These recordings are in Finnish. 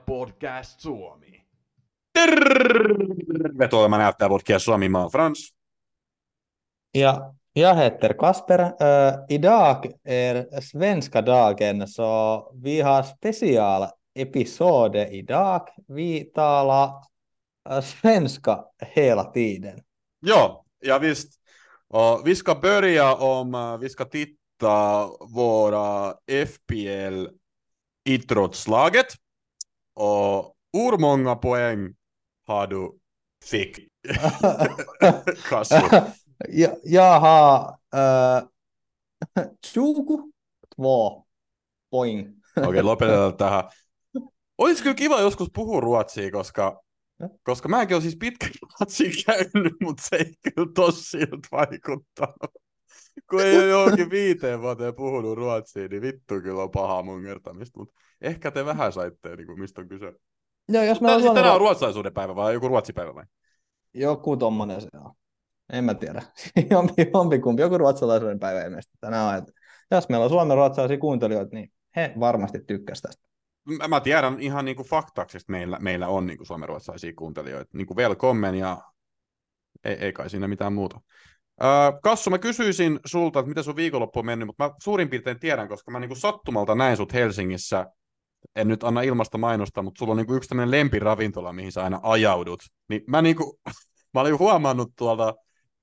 Podcast Suomi. Tervetuloa Näyttää Podcast Suomi, mä oon Frans. Ja jag heter Kasper. Uh, idag är svenska dagen så vi har special episode idag. Vi talar svenska hela tiden. Ja, ja visst. Och vi ska börja om uh, vi ska titta våra FPL idrottslaget. Och hur många poäng har du fick? Kassu. ja, jag har uh, 22 poäng. Okei, lopetetaan tähän. Olisi kyllä kiva joskus puhua ruotsia, koska, koska mäkin olen siis pitkän ruotsia käynyt, mutta se ei kyllä tossilta vaikuttanut. Kun ei ole johonkin viiteen vuoteen puhunut ruotsia, niin vittu kyllä on paha mungertamista, mutta ehkä te vähän saitte, niin kuin, mistä on kyse. Joo, jos Tämä, meillä siis on tänään on ruo- ruotsalaisuuden päivä vai joku ruotsipäivä vai? joku tommonen se on. En mä tiedä. Jompi, jompikumpi, joku ruotsalaisuuden päivä ilmeisesti tänään on. Että jos meillä on suomen ruotsalaisia kuuntelijoita, niin he varmasti tykkäsivät tästä. Mä, mä tiedän ihan niin kuin faktaksista, meillä, meillä on niin kuin suomenruotsalaisia kuuntelijoita. Niin kuin velkommen ja ei, ei kai siinä mitään muuta. Kassu, mä kysyisin sulta, että miten sun viikonloppu on mennyt, mutta mä suurin piirtein tiedän, koska mä niin kuin sattumalta näin sut Helsingissä. En nyt anna ilmasta mainosta, mutta sulla on niin kuin yksi tämmöinen lempiravintola, mihin sä aina ajaudut. Niin mä, niin kuin, mä olin huomannut tuolta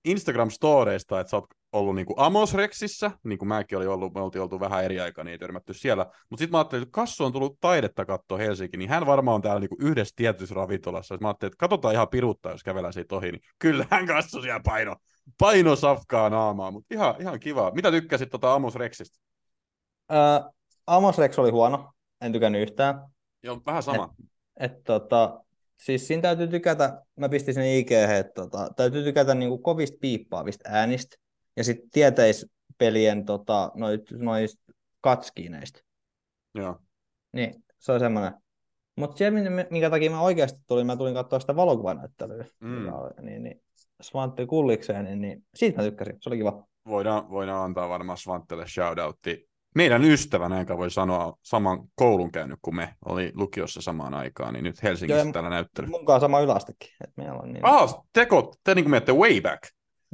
Instagram-storeista, että sä oot ollut niin kuin Amos Rexissä, niin kuin mäkin olin ollut, me oltiin oltu vähän eri aikaa, niin ei törmätty siellä. Mutta sitten mä ajattelin, että Kassu on tullut taidetta katsoa Helsinki, niin hän varmaan on täällä niin kuin yhdessä tietyssä ravintolassa. Sitten mä ajattelin, että katsotaan ihan piruttaa, jos kävellään siitä ohi, niin kyllähän Kassu siellä paino, paino safkaa naamaa, mutta ihan, ihan kiva. Mitä tykkäsit tota Amos Rexistä? Ää, Amos Rex oli huono, en tykännyt yhtään. Joo, vähän sama. Et, tota, siis siinä täytyy tykätä, mä pistin sinne IG, että tota, täytyy tykätä niinku kovista piippaavista äänistä ja sitten tieteispelien tota, noit, noista katskiineista. Joo. Niin, se on semmoinen. Mutta se, min- minkä takia mä oikeasti tulin, mä tulin katsoa sitä valokuvanäyttelyä, Mm. mm. niin, niin Svante Kullikseen, niin, niin siitä mä tykkäsin, se oli kiva. Voidaan, voidaan antaa varmaan Svantelle shoutoutti. Meidän ystävänä, joka voi sanoa saman koulun käynyt kuin me, oli lukiossa samaan aikaan, niin nyt Helsingissä Joo, tällä näyttely. Mun kanssa sama yläastekin. Et meillä on niin... Ah, teko, te niin kuin menette way back.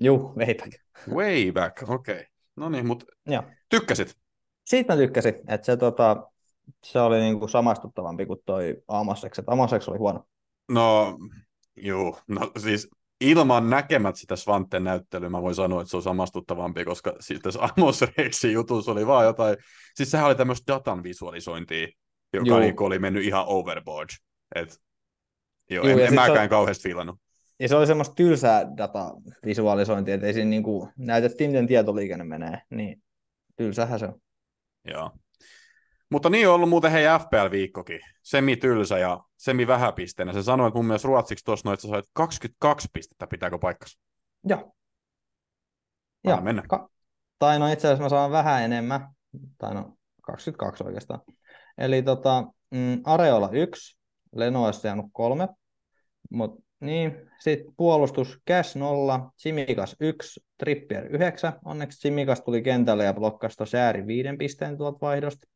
Juu, veipä. Way back, okei. Okay. No niin, mutta tykkäsit? Siitä mä tykkäsin, että se, tota, se oli niinku samastuttavampi kuin toi Amoseks. Että Amoseks oli huono. No, juu, no siis ilman näkemät sitä Svanten näyttelyä mä voin sanoa, että se on samastuttavampi, koska tässä Amos Rexin jutussa oli vaan jotain, siis sehän oli tämmöistä datan visualisointia, joka Juu. niin oli mennyt ihan overboard. Et, joo, Juu, en, en se mäkään on- kauheasti fiilannut. Ja se oli semmoista tylsää datavisualisointia, että ei siinä niinku, näytettiin, miten tietoliikenne menee. Niin tylsähän se on. Joo. Mutta niin on ollut muuten hei FPL-viikkokin. Semi tylsä ja semi vähäpisteinen. Se sanoi, että mun mielestä ruotsiksi tuossa noin, että sä sait 22 pistettä, pitääkö paikkas? Joo. Anna mennä. Ka- tai no itse asiassa mä saan vähän enemmän. Tai no 22 oikeastaan. Eli tota, mm, Areola 1, Leno olisi jäänyt 3. Mut niin, sitten puolustus Cash 0, Simikas 1, Trippier 9. Onneksi Simikas tuli kentälle ja blokkasi tuossa ääri 5 pisteen tuolta vaihdosta.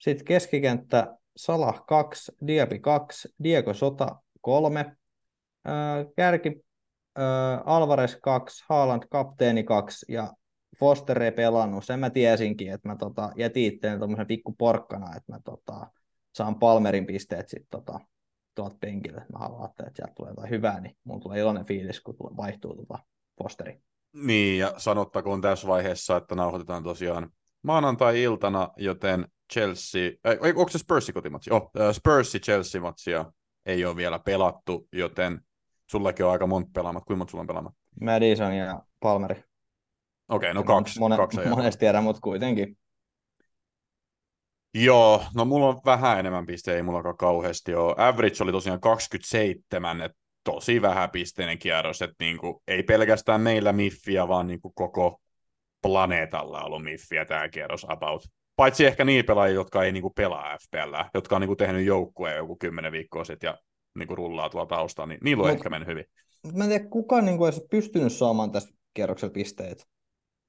Sitten keskikenttä Salah 2, Diaby 2, Diego Sota 3, kärki Ö, Alvarez 2, Haaland kapteeni 2 ja Foster ei pelannut. Sen mä tiesinkin, että mä tota, jätin itseäni tuommoisen pikku porkkana, että mä tota, saan Palmerin pisteet sit, tota, tuolta penkille. Mä haluan että sieltä tulee jotain hyvää, niin mun tulee iloinen fiilis, kun tulee, vaihtuu tota Fosteri. Niin, ja sanottakoon tässä vaiheessa, että nauhoitetaan tosiaan maanantai-iltana, joten Chelsea, äh, onko se Spursi kotimatsi? Oh, äh, Spursi Chelsea-matsia ei ole vielä pelattu, joten sullakin on aika monta pelaamat. Kuinka monta sulla on pelaamat? Madison ja Palmeri. Okei, okay, no kaksi. Mone, kaksi monesti tiedä, mutta kuitenkin. Joo, no mulla on vähän enemmän pisteitä, ei mullakaan kauheasti ole. Average oli tosiaan 27, että tosi vähäpisteinen kierros, että niinku, ei pelkästään meillä miffiä, vaan niinku koko planeetalla on ollut miffiä tämä kierros about. Paitsi ehkä niin pelaajia, jotka ei niinku pelaa FPL, jotka on niinku tehnyt joukkueen joku kymmenen viikkoa sitten ja niinku rullaa tuolla taustalla, niin niillä on Mut- ehkä mennyt hyvin. Mä en tiedä, kuka niin olisi pystynyt saamaan tässä kierroksella pisteitä.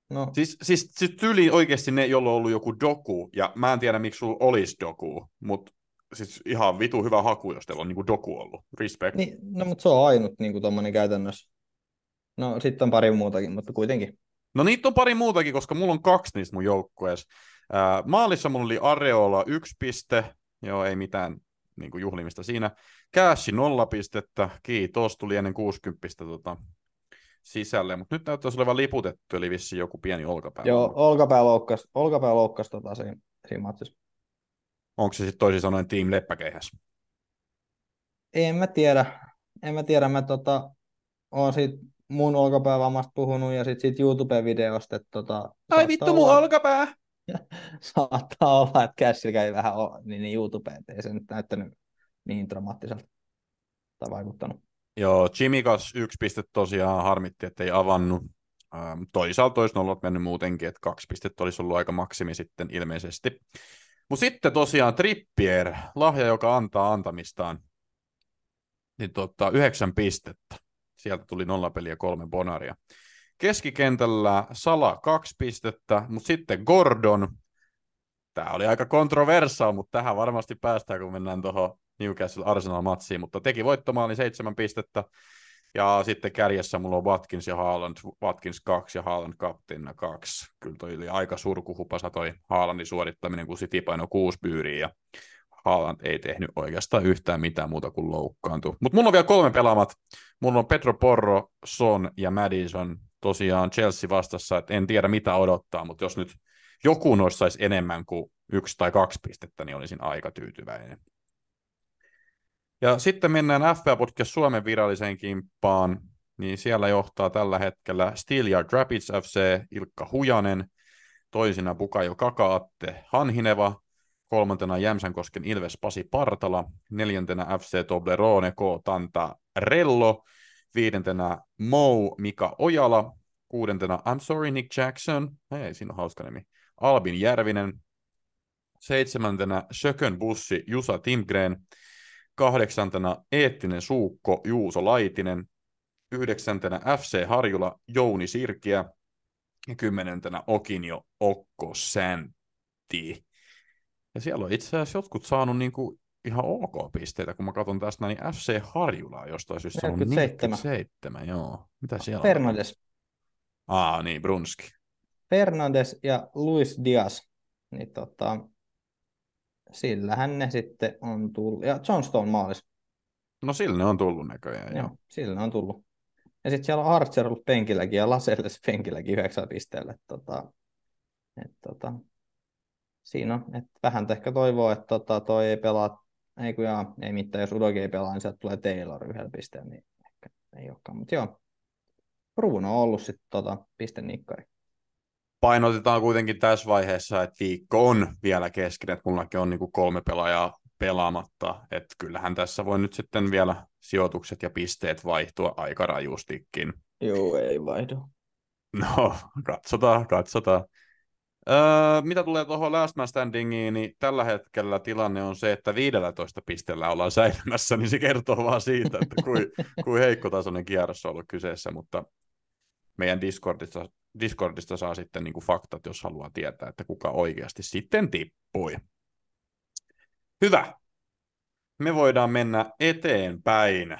No, Siis, siis, siis tyyli oikeasti ne, jolla on ollut joku doku, ja mä en tiedä miksi sulla olisi doku, mutta siis ihan vitu hyvä haku, jos teillä on niinku doku ollut. Respect. Niin, no mutta se on ainut niin tuommoinen käytännössä. No sitten on pari muutakin, mutta kuitenkin. No niitä on pari muutakin, koska mulla on kaksi niistä mun joukkueessa. Maalissa mulla oli Areola yksi piste, joo ei mitään niin kuin juhlimista siinä. Käässi nolla pistettä, kiitos, tuli ennen 60 tota, sisälle, mutta nyt näyttäisi olevan liputettu, eli vissi joku pieni olkapää. Joo, olkapää loukkasi, olkapää loukkasi tota siinä, siinä matsissa. Onko se sitten toisin sanoen Team Leppäkeihäs? En mä tiedä. En mä tiedä, mä tota, oon siitä mun olkapäävammasta puhunut ja sitten siitä YouTube-videosta, että tota, Ai vittu mun olkapää! saattaa olla, että Cashilla kävi vähän o- niin, niin YouTubeen, että ei se nyt näyttänyt niin dramaattiselta tai vaikuttanut. Joo, Jimmy kanssa yksi piste tosiaan harmitti, että ei avannut. Ähm, toisaalta olisi nollat mennyt muutenkin, että kaksi pistettä olisi ollut aika maksimi sitten ilmeisesti. Mutta sitten tosiaan Trippier, lahja, joka antaa antamistaan, niin tota, yhdeksän pistettä. Sieltä tuli nollapeliä kolme bonaria. Keskikentällä Sala kaksi pistettä, mutta sitten Gordon, tämä oli aika kontroversaa, mutta tähän varmasti päästään, kun mennään tuohon Newcastle Arsenal-matsiin, mutta teki voittomaali seitsemän pistettä, ja sitten kärjessä mulla on Watkins ja Haaland, Watkins kaksi ja Haaland kapteenina kaksi. Kyllä toi oli aika surkuhupasa toi Haalandin suorittaminen, kun City paino kuusi byyriä ja Haaland ei tehnyt oikeastaan yhtään mitään muuta kuin loukkaantui. Mutta mulla on vielä kolme pelaamat. Mulla on Petro Porro, Son ja Madison tosiaan Chelsea vastassa, että en tiedä mitä odottaa, mutta jos nyt joku noista saisi enemmän kuin yksi tai kaksi pistettä, niin olisin aika tyytyväinen. Ja sitten mennään FA Podcast Suomen viralliseen kimppaan, niin siellä johtaa tällä hetkellä Steelyard Rapids FC Ilkka Hujanen, toisena Bukajo Kakaatte Hanhineva, kolmantena Jämsänkosken Ilves Pasi Partala, neljäntenä FC Toblerone K. Tanta Rello, viidentenä Mo Mika Ojala, kuudentena I'm sorry Nick Jackson, hei siinä on hauska nimi, Albin Järvinen, seitsemäntenä Sökön bussi Jusa Timgren, kahdeksantena Eettinen suukko Juuso Laitinen, yhdeksäntenä FC Harjula Jouni Sirkiä. Ja kymmenentenä Okinjo Okko Säntti. Ja siellä on itse asiassa jotkut saanut niin kuin ihan ok pisteitä, kun mä katson tästä niin FC Harjulaa jostain syystä saanut 47. 47, joo. Mitä siellä Fernandes. on? Aa, niin, Brunski. Fernandes ja Luis Diaz. Niin tota, sillähän ne sitten on tullut. Ja Johnstone maalis. No sillä ne on tullut näköjään, joo. Joo, sillä ne on tullut. Ja sitten siellä on Archer ollut penkilläkin ja Laselles penkilläkin yhdeksän pisteellä. että Tota, et, tota, siinä on, että vähän ehkä toivoo, että tota, toi ei pelaa, ei kun jaa, ei mitään, jos Udogi ei pelaa, niin sieltä tulee Taylor yhdellä pisteellä, niin ehkä ei olekaan. Mutta joo, Bruno on ollut sitten tota, pistenikkari. painotetaan kuitenkin tässä vaiheessa, että viikko on vielä kesken, että mullakin on niin kuin kolme pelaajaa pelaamatta, että kyllähän tässä voi nyt sitten vielä sijoitukset ja pisteet vaihtua aika rajustikin. Joo, ei vaihdu. No, katsotaan, katsotaan. Öö, mitä tulee tuohon Last Man Standingiin, niin tällä hetkellä tilanne on se, että 15 pisteellä ollaan säilymässä, niin se kertoo vaan siitä, että kuin, kuin heikkotasoinen kierros on ollut kyseessä, mutta meidän Discordista, Discordista saa sitten niin kuin faktat, jos haluaa tietää, että kuka oikeasti sitten tippui. Hyvä. Me voidaan mennä eteenpäin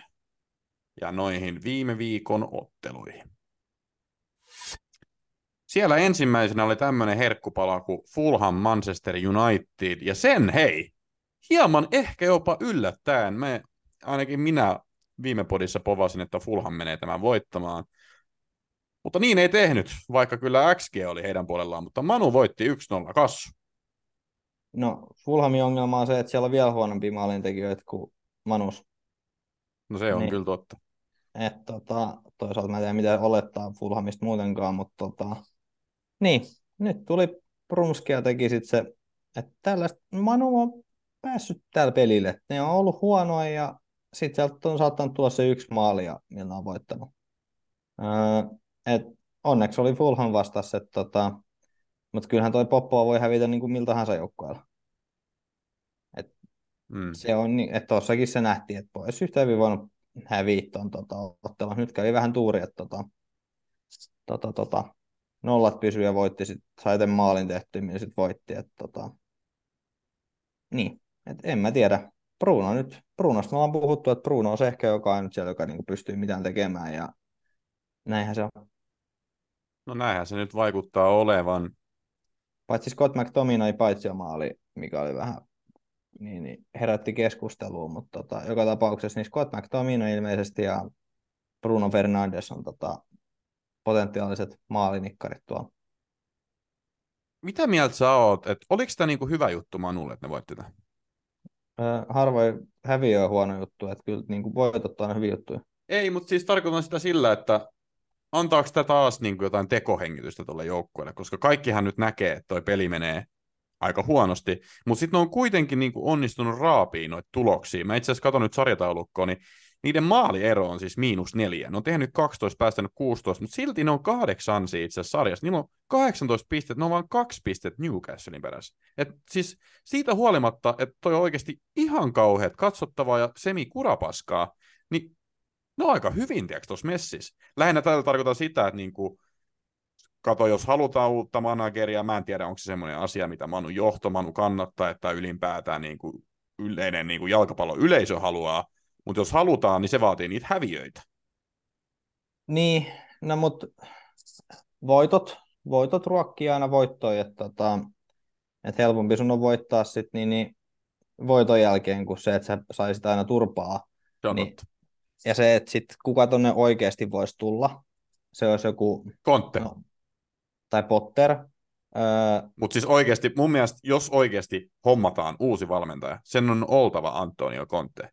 ja noihin viime viikon otteluihin. Siellä ensimmäisenä oli tämmöinen herkkupala kuin Fulham Manchester United, ja sen hei, hieman ehkä jopa yllättäen, me, ainakin minä viime podissa povasin, että Fulham menee tämän voittamaan, mutta niin ei tehnyt, vaikka kyllä XG oli heidän puolellaan, mutta Manu voitti 1-0 kassu. No, Fulhamin ongelma on se, että siellä on vielä huonompia maalintekijöitä kuin Manus. No se on Niin. kyllä totta. Et, tota, toisaalta mä en tiedä, mitä olettaa Fulhamista muutenkaan, mutta tota, niin, nyt tuli Brumski ja teki sitten se, että tällaista Manu on päässyt tällä pelille. Ne on ollut huonoja ja sitten sieltä on saattanut tulla se yksi maali ja millä on voittanut. Öö, et onneksi oli Fulham vastassa, että tota, mutta kyllähän toi Poppoa voi hävitä niin kuin miltä tahansa joukkueella. Mm. Se on, että tuossakin se nähtiin, että pois yhtä hyvin voinut häviä tuon tota, ottelun. Nyt kävi vähän tuuri, että tota, tota, tota, nollat pysyi ja voitti, sit, sai tämän maalin tehtyä, millä sitten voitti. Että, tota, niin, et en mä tiedä. Bruno nyt, Brunosta me ollaan puhuttu, että Bruno on se ehkä joka on nyt siellä, joka niinku pystyy mitään tekemään ja näinhän se on. No näinhän se nyt vaikuttaa olevan. Paitsi Scott McTominay maali, mikä oli vähän niin, niin herätti keskustelua, mutta tota, joka tapauksessa niin Scott McTominay ilmeisesti ja Bruno Fernandes on tota, potentiaaliset maalinikkarit tuolla. Mitä mieltä sä oot, että oliko tämä niinku hyvä juttu Manulle, että ne voitti tämän? harvoin häviö on huono juttu, että kyllä niin kuin voitot on hyviä juttuja. Ei, mutta siis tarkoitan sitä sillä, että antaako tämä taas niin kuin jotain tekohengitystä tuolle joukkueelle, koska kaikkihan nyt näkee, että toi peli menee aika huonosti, mutta sitten ne on kuitenkin niin kuin onnistunut raapiin noita tuloksia. Mä itse asiassa katson nyt sarjataulukkoa, niin niiden maaliero on siis miinus neljä. Ne on tehnyt 12, päästänyt 16, mutta silti ne on kahdeksan itse asiassa sarjassa. Niillä on 18 pistettä, ne on vain kaksi pistettä Newcastlein perässä. Et siis siitä huolimatta, että toi on oikeasti ihan kauheat katsottavaa ja semi-kurapaskaa, niin ne on aika hyvin, tiedätkö, tuossa messissä. Lähinnä tällä tarkoitan sitä, että niinku, kato, jos halutaan uutta manageria, mä en tiedä, onko se semmoinen asia, mitä Manu johto, Manu kannattaa, että ylipäätään niin kuin yleinen niin kuin jalkapallon yleisö haluaa, mutta jos halutaan, niin se vaatii niitä häviöitä. Niin, no mutta voitot, voitot ruokkii aina voittoja, että tota, et helpompi sun on voittaa sit niin, niin voiton jälkeen kuin se, että sä saisit aina turpaa. Se on niin, ja se, että sit kuka tonne oikeasti voisi tulla, se olisi joku... Kontte. No, tai Potter. Öö, Mutta siis oikeasti, mun mielestä, jos oikeasti hommataan uusi valmentaja, sen on oltava Antonio Conte.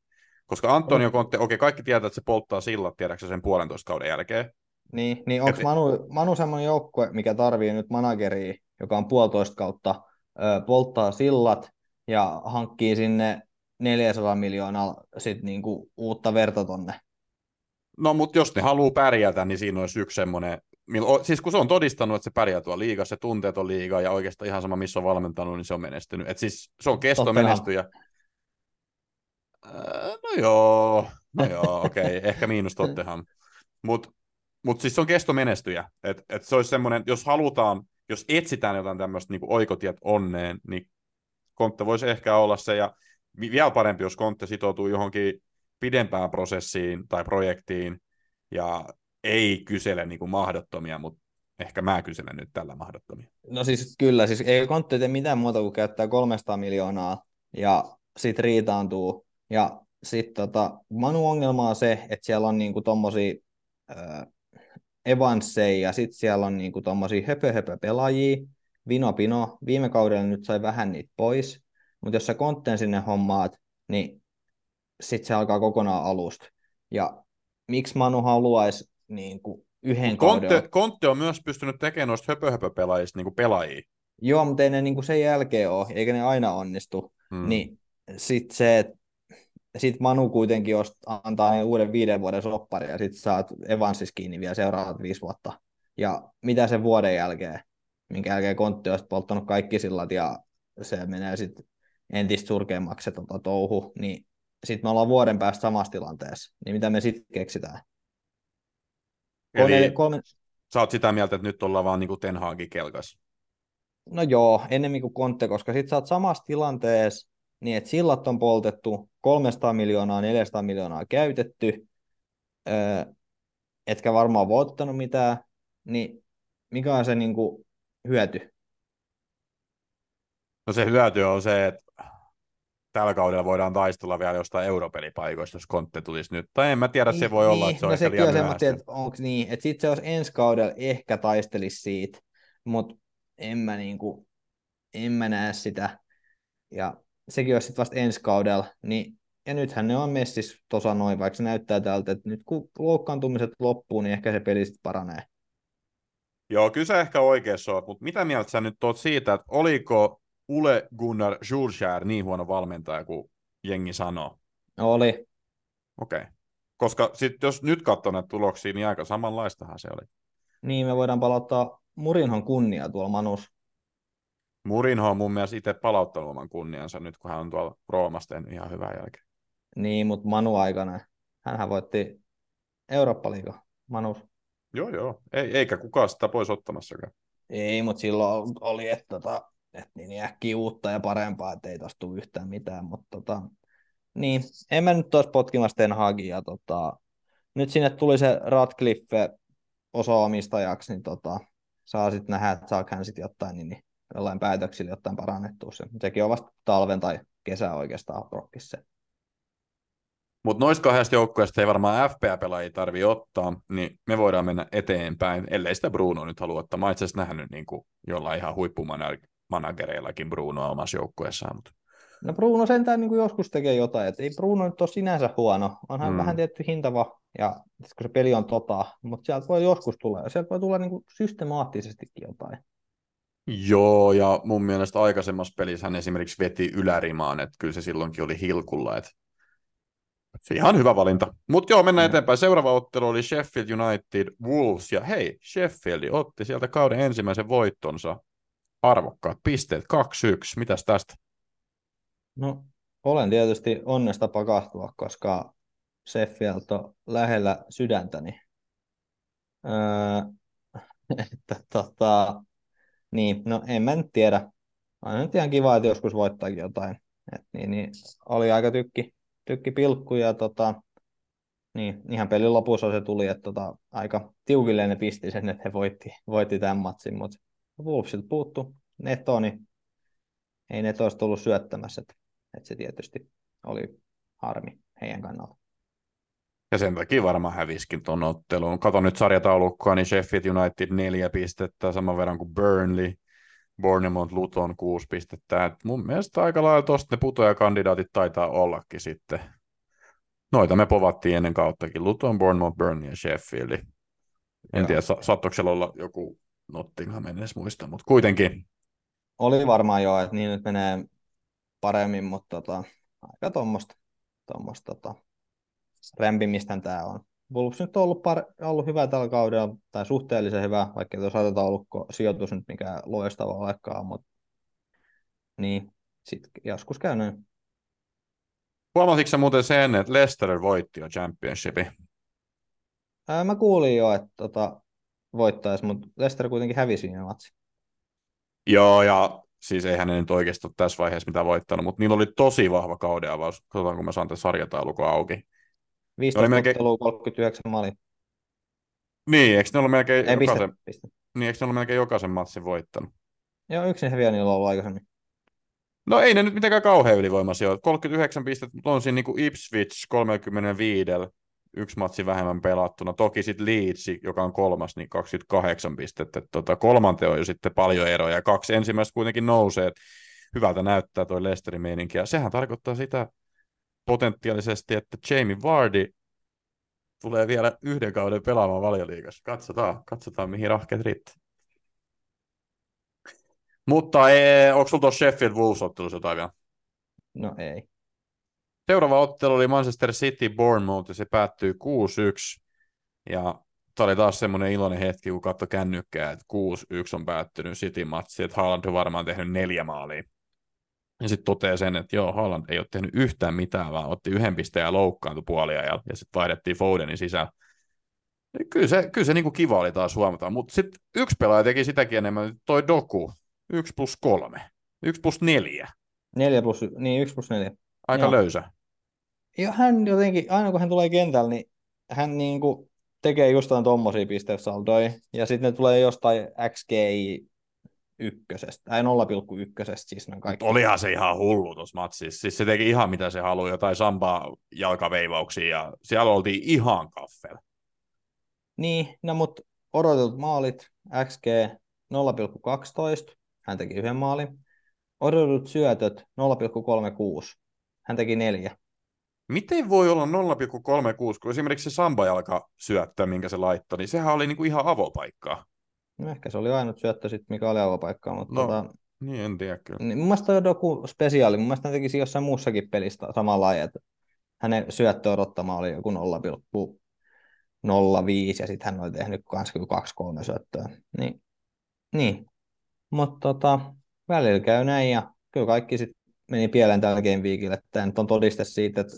Koska Antonio Conte, okei, okay, kaikki tietää, että se polttaa sillat, tiedätkö sen puolentoista kauden jälkeen. Niin, niin onko Manu, Manu semmoinen joukkue, mikä tarvii nyt manageria, joka on puolitoista kautta, ö, polttaa sillat ja hankkii sinne 400 miljoonaa sit niinku uutta verta tonne? No, mutta jos ne haluaa pärjätä, niin siinä olisi yksi semmoinen, siis kun se on todistanut, että se pärjää tuolla liigassa, se tuntee tuon liigaa ja oikeastaan ihan sama, missä on valmentanut, niin se on menestynyt. Et siis se on kesto menestyjä. No joo, no joo, okei, okay. ehkä miinus Tottenham. Mutta mut siis se on kestomenestyjä. Et, et se olisi semmoinen, jos halutaan, jos etsitään jotain tämmöistä niin oikotiet onneen, niin Kontte voisi ehkä olla se, ja vielä parempi, jos Kontte sitoutuu johonkin pidempään prosessiin tai projektiin, ja ei kysele niin kuin mahdottomia, mutta ehkä mä kyselen nyt tällä mahdottomia. No siis kyllä, siis ei Kontte tee mitään muuta kuin käyttää 300 miljoonaa, ja sitten riitaantuu ja sitten tota, Manu ongelma on se, että siellä on niinku tommosia äh, Evansseja ja sitten siellä on niinku tommosia höpö, höpö pelaajia, Vino Pino, viime kaudella nyt sai vähän niitä pois, mutta jos sä kontten sinne hommaat, niin sitten se alkaa kokonaan alusta. Ja miksi Manu haluaisi niin kuin yhden Kontte, kauden... Kontte on myös pystynyt tekemään noista höpö-höpö-pelaajista niin pelaajia. Joo, mutta ei ne niin kuin sen jälkeen ole, eikä ne aina onnistu. Hmm. Niin sitten se, että sitten Manu kuitenkin antaa niin uuden viiden vuoden soppari ja sitten saat Evansis kiinni vielä seuraavat viisi vuotta. Ja mitä sen vuoden jälkeen, minkä jälkeen Kontti olisi polttanut kaikki sillat ja se menee sitten entistä surkeammaksi se tota, touhu, niin sitten me ollaan vuoden päästä samassa tilanteessa. Niin mitä me sitten keksitään? Kolme, Eli kolme... sä oot sitä mieltä, että nyt ollaan vaan niin kuin Ten Hagin kelkas? No joo, ennemmin kuin Kontte, koska sitten sä oot samassa tilanteessa, niin että sillat on poltettu, 300 miljoonaa, 400 miljoonaa käytetty, öö, etkä varmaan voittanut mitään, niin mikä on se niin kuin, hyöty? No se hyöty on se, että tällä kaudella voidaan taistella vielä jostain europelipaikoista, jos Kontte tulisi nyt. Tai en mä tiedä, niin, se voi niin, olla, että se on no ehkä liian myöhäistä. Että onko niin, että sitten se olisi ensi kaudella ehkä taistelisi siitä, mutta en mä, niinku, en mä näe sitä. Ja sekin olisi sitten vasta ensi kaudella, niin ja nythän ne on messis tuossa noin, vaikka se näyttää tältä, että nyt kun loukkaantumiset loppuu, niin ehkä se peli sitten paranee. Joo, kyllä sä ehkä oikeassa oot, mutta mitä mieltä sä nyt oot siitä, että oliko Ule Gunnar Schulskär niin huono valmentaja kuin jengi sanoo? Oli. Okei. Okay. Koska sit, jos nyt katsoo näitä tuloksia, niin aika samanlaistahan se oli. Niin, me voidaan palauttaa Murinhon kunnia tuolla Manus. Murinho on mun mielestä itse palauttanut oman kunniansa nyt, kun hän on tuolla Roomassa tehnyt ihan hyvää jälkeen. Niin, mutta Manu aikana. Hänhän voitti Eurooppa-liiga, Manus. Joo, joo. Ei, eikä kukaan sitä pois ottamassakaan. Ei, mutta silloin oli, että tota, et niin, niin äkkiä uutta ja parempaa, että ei tosta tule yhtään mitään, mutta tota, niin, en mä nyt olisi potkimassa Ten Hagia, tota, nyt sinne tuli se Radcliffe osa-omistajaksi, niin tota, saa sitten nähdä, että saako hän sitten jotain, niin, niin jollain päätöksillä jotain parannettua se. Sekin on vasta talven tai kesä oikeastaan prokkissa mutta noista kahdesta joukkueesta ei varmaan FPA-pelaajia tarvi ottaa, niin me voidaan mennä eteenpäin, ellei sitä Bruno nyt halua ottaa. Mä itse asiassa nähnyt niin kuin jollain ihan huippumanagereillakin Brunoa omassa joukkueessaan. Mutta... No Bruno sentään niin kuin joskus tekee jotain, että ei Bruno nyt ole sinänsä huono, onhan mm. vähän tietty hintava, ja kun se peli on tota, mutta sieltä voi joskus tulla, ja sieltä voi tulla niin kuin systemaattisestikin jotain. Joo, ja mun mielestä aikaisemmassa pelissä hän esimerkiksi veti ylärimaan, että kyllä se silloinkin oli hilkulla, että se ihan hyvä valinta. Mutta joo, mennään eteenpäin. Seuraava ottelu oli Sheffield United Wolves. Ja hei, Sheffield otti sieltä kauden ensimmäisen voittonsa. Arvokkaat pisteet, 2-1. Mitäs tästä? No, olen tietysti onnesta pakahtua, koska Sheffield on lähellä sydäntäni. Öö, että tota, niin, no en mä nyt tiedä. On nyt ihan kiva, että joskus voittaakin jotain. Et niin, niin, oli aika tykki, tykki pilkku ja tota, niin, ihan pelin lopussa se tuli, että tota, aika tiukille ne pisti sen, että he voitti, voitti tämän matsin, mutta Wolvesilta puuttu Neto, niin ei Neto olisi tullut syöttämässä, että, että se tietysti oli harmi heidän kannalta. Ja sen takia varmaan häviskin tuon otteluun. Kato nyt sarjataulukkoa, niin Sheffield United neljä pistettä, saman verran kuin Burnley. Bournemouth Luton 6 pistettä. Et mun mielestä aika lailla tuosta ne putoajakandidaatit taitaa ollakin sitten. Noita me povattiin ennen kauttakin. Luton, Bournemouth, Burnley ja Sheffield. En Joo. tiedä, sattuiko siellä olla joku Nottingham, en edes muista, mutta kuitenkin. Oli varmaan jo, että niin nyt menee paremmin, mutta tota, aika tuommoista tota, rämpimistä tämä on. Wolves nyt on ollut, par- ollut hyvä tällä kaudella, tai suhteellisen hyvä, vaikka ei tuossa taulukko sijoitus nyt mikään loistava olekaan, mutta niin, sitten joskus käy näin. Huomasitko muuten sen, että Leicester voitti jo championshipin? Ää, mä kuulin jo, että tota, voittaisi, mutta Leicester kuitenkin hävisi viime matsi. Joo, ja siis eihän ne nyt oikeasti ole tässä vaiheessa mitään voittanut, mutta niillä oli tosi vahva kauden avaus. Katsotaan, kun mä saan tämän sarjataulukon auki. 15 oli melkein... 39 maali. Niin, eikö ne ollut melkein, Ei, jokaisen... piste, piste. Niin, eikö ne ollut melkein jokaisen matsin voittanut? Joo, yksin häviä niillä on ollut aikaisemmin. No ei ne nyt mitenkään kauhean ylivoimaisia ole. 39 pistettä, mutta on siinä niin kuin Ipswich 35, yksi matsi vähemmän pelattuna. Toki sitten Leeds, joka on kolmas, niin 28 pistettä. Tota, kolmanteen on jo sitten paljon eroja, ja kaksi ensimmäistä kuitenkin nousee. Hyvältä näyttää toi Leicesterin meininki, ja sehän tarkoittaa sitä, potentiaalisesti, että Jamie Vardy tulee vielä yhden kauden pelaamaan valioliigassa. Katsotaan, katsotaan mihin rahkeet riittää. Mutta ei, onko sinulla tuossa Sheffield Wolves-ottelussa jotain vielä? No ei. Seuraava ottelu oli Manchester City Bournemouth ja se päättyi 6-1. Ja tämä oli taas semmoinen iloinen hetki, kun katsoi kännykkää, että 6-1 on päättynyt City-matsi, että Haaland on varmaan tehnyt neljä maalia. Ja sitten toteaa sen, että joo, Haaland ei ole tehnyt yhtään mitään, vaan otti yhden pisteen ja loukkaantui puolia ja, ja sitten vaihdettiin Fodenin sisään. Kyllä se, kyllä se niinku kiva oli taas huomata, mutta sitten yksi pelaaja teki sitäkin enemmän, toi Doku, 1 plus 3, 1 plus 4. 4 plus, niin 1 plus 4. Aika joo. löysä. Joo, hän jotenkin, aina kun hän tulee kentällä, niin hän niinku tekee just tuommoisia pisteyssaldoja, ja sitten ne tulee jostain XGI ykkösestä, tai 0,1 siis ne kaikki. Olihan se ihan hullu tuossa matsissa. Siis se teki ihan mitä se haluaa, jotain sambaa jalkaveivauksia, ja siellä oltiin ihan kaffel. Niin, no mutta odotetut maalit, XG 0,12, hän teki yhden maalin. Odotetut syötöt 0,36, hän teki neljä. Miten voi olla 0,36, kun esimerkiksi se sambajalka syöttö, minkä se laittoi, niin sehän oli niinku ihan avopaikkaa. No ehkä se oli ainut syöttö sitten, mikä oli avopaikka, mutta no, tota, niin en tiedä kyllä. Niin, mun mielestä on joku spesiaali, mun mielestä hän tekisi jossain muussakin pelistä samalla että hänen syöttö odottama oli joku 0,05 ja sitten hän oli tehnyt kans 2-3 syöttöä. Niin, niin. mutta tota, välillä käy näin ja kyllä kaikki sitten meni pieleen tällä Game Weekillä, että nyt on todiste siitä, että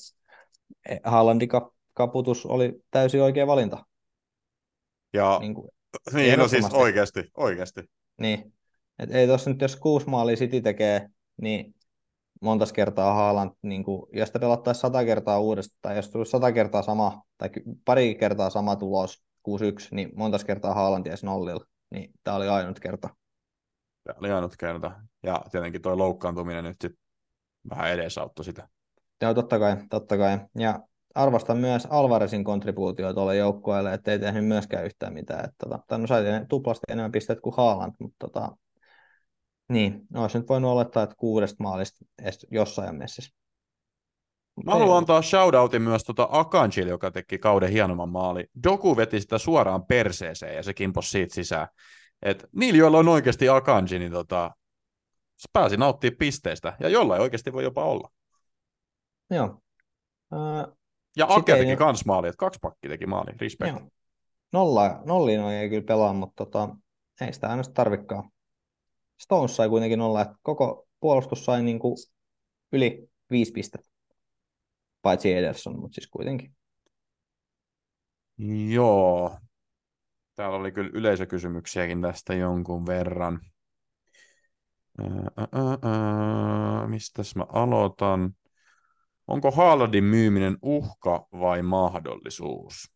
Haalandin kaputus oli täysin oikea valinta. Ja niin kuin, niin, no siis oikeasti, oikeasti. Niin, Et ei tuossa nyt, jos kuusi maalia City tekee, niin monta kertaa Haaland, niin kuin, jos sitä pelattaisiin sata kertaa uudestaan, tai jos tulisi sata kertaa sama, tai pari kertaa sama tulos, 6-1, niin monta kertaa Haaland jäisi nollilla. Niin tämä oli ainut kerta. Tämä oli ainut kerta. Ja tietenkin tuo loukkaantuminen nyt sit vähän edesauttoi sitä. Joo, totta kai, totta kai. Ja arvostan myös Alvarezin kontribuutio tuolle joukkueelle, ettei tehnyt myöskään yhtään mitään. Että, tota, no sai tuplasti enemmän pisteet kuin Haaland, mutta tota, niin, olisi nyt voinut olettaa, että kuudesta maalista jossain messissä. Mä haluan antaa shoutoutin myös tuota Akanjille, joka teki kauden hienomman maali. Doku veti sitä suoraan perseeseen ja se kimpos siitä sisään. Et niillä, joilla on oikeasti Akanji, niin tota, pääsi nauttimaan pisteistä, ja jollain oikeasti voi jopa olla. Joo. Äh, ja Ake teki ei... kans maali, että kaksi pakki teki maali, respect. Joo. Nolla, nolliin ei kyllä pelaa, mutta tota, ei sitä aina tarvikaan. Stones sai kuitenkin olla, että koko puolustus sai niin kuin yli viisi pistettä. Paitsi Ederson, mutta siis kuitenkin. Joo. Täällä oli kyllä yleisökysymyksiäkin tästä jonkun verran. Ää, ää, ää, mistäs mä aloitan? Onko Haaladin myyminen uhka vai mahdollisuus?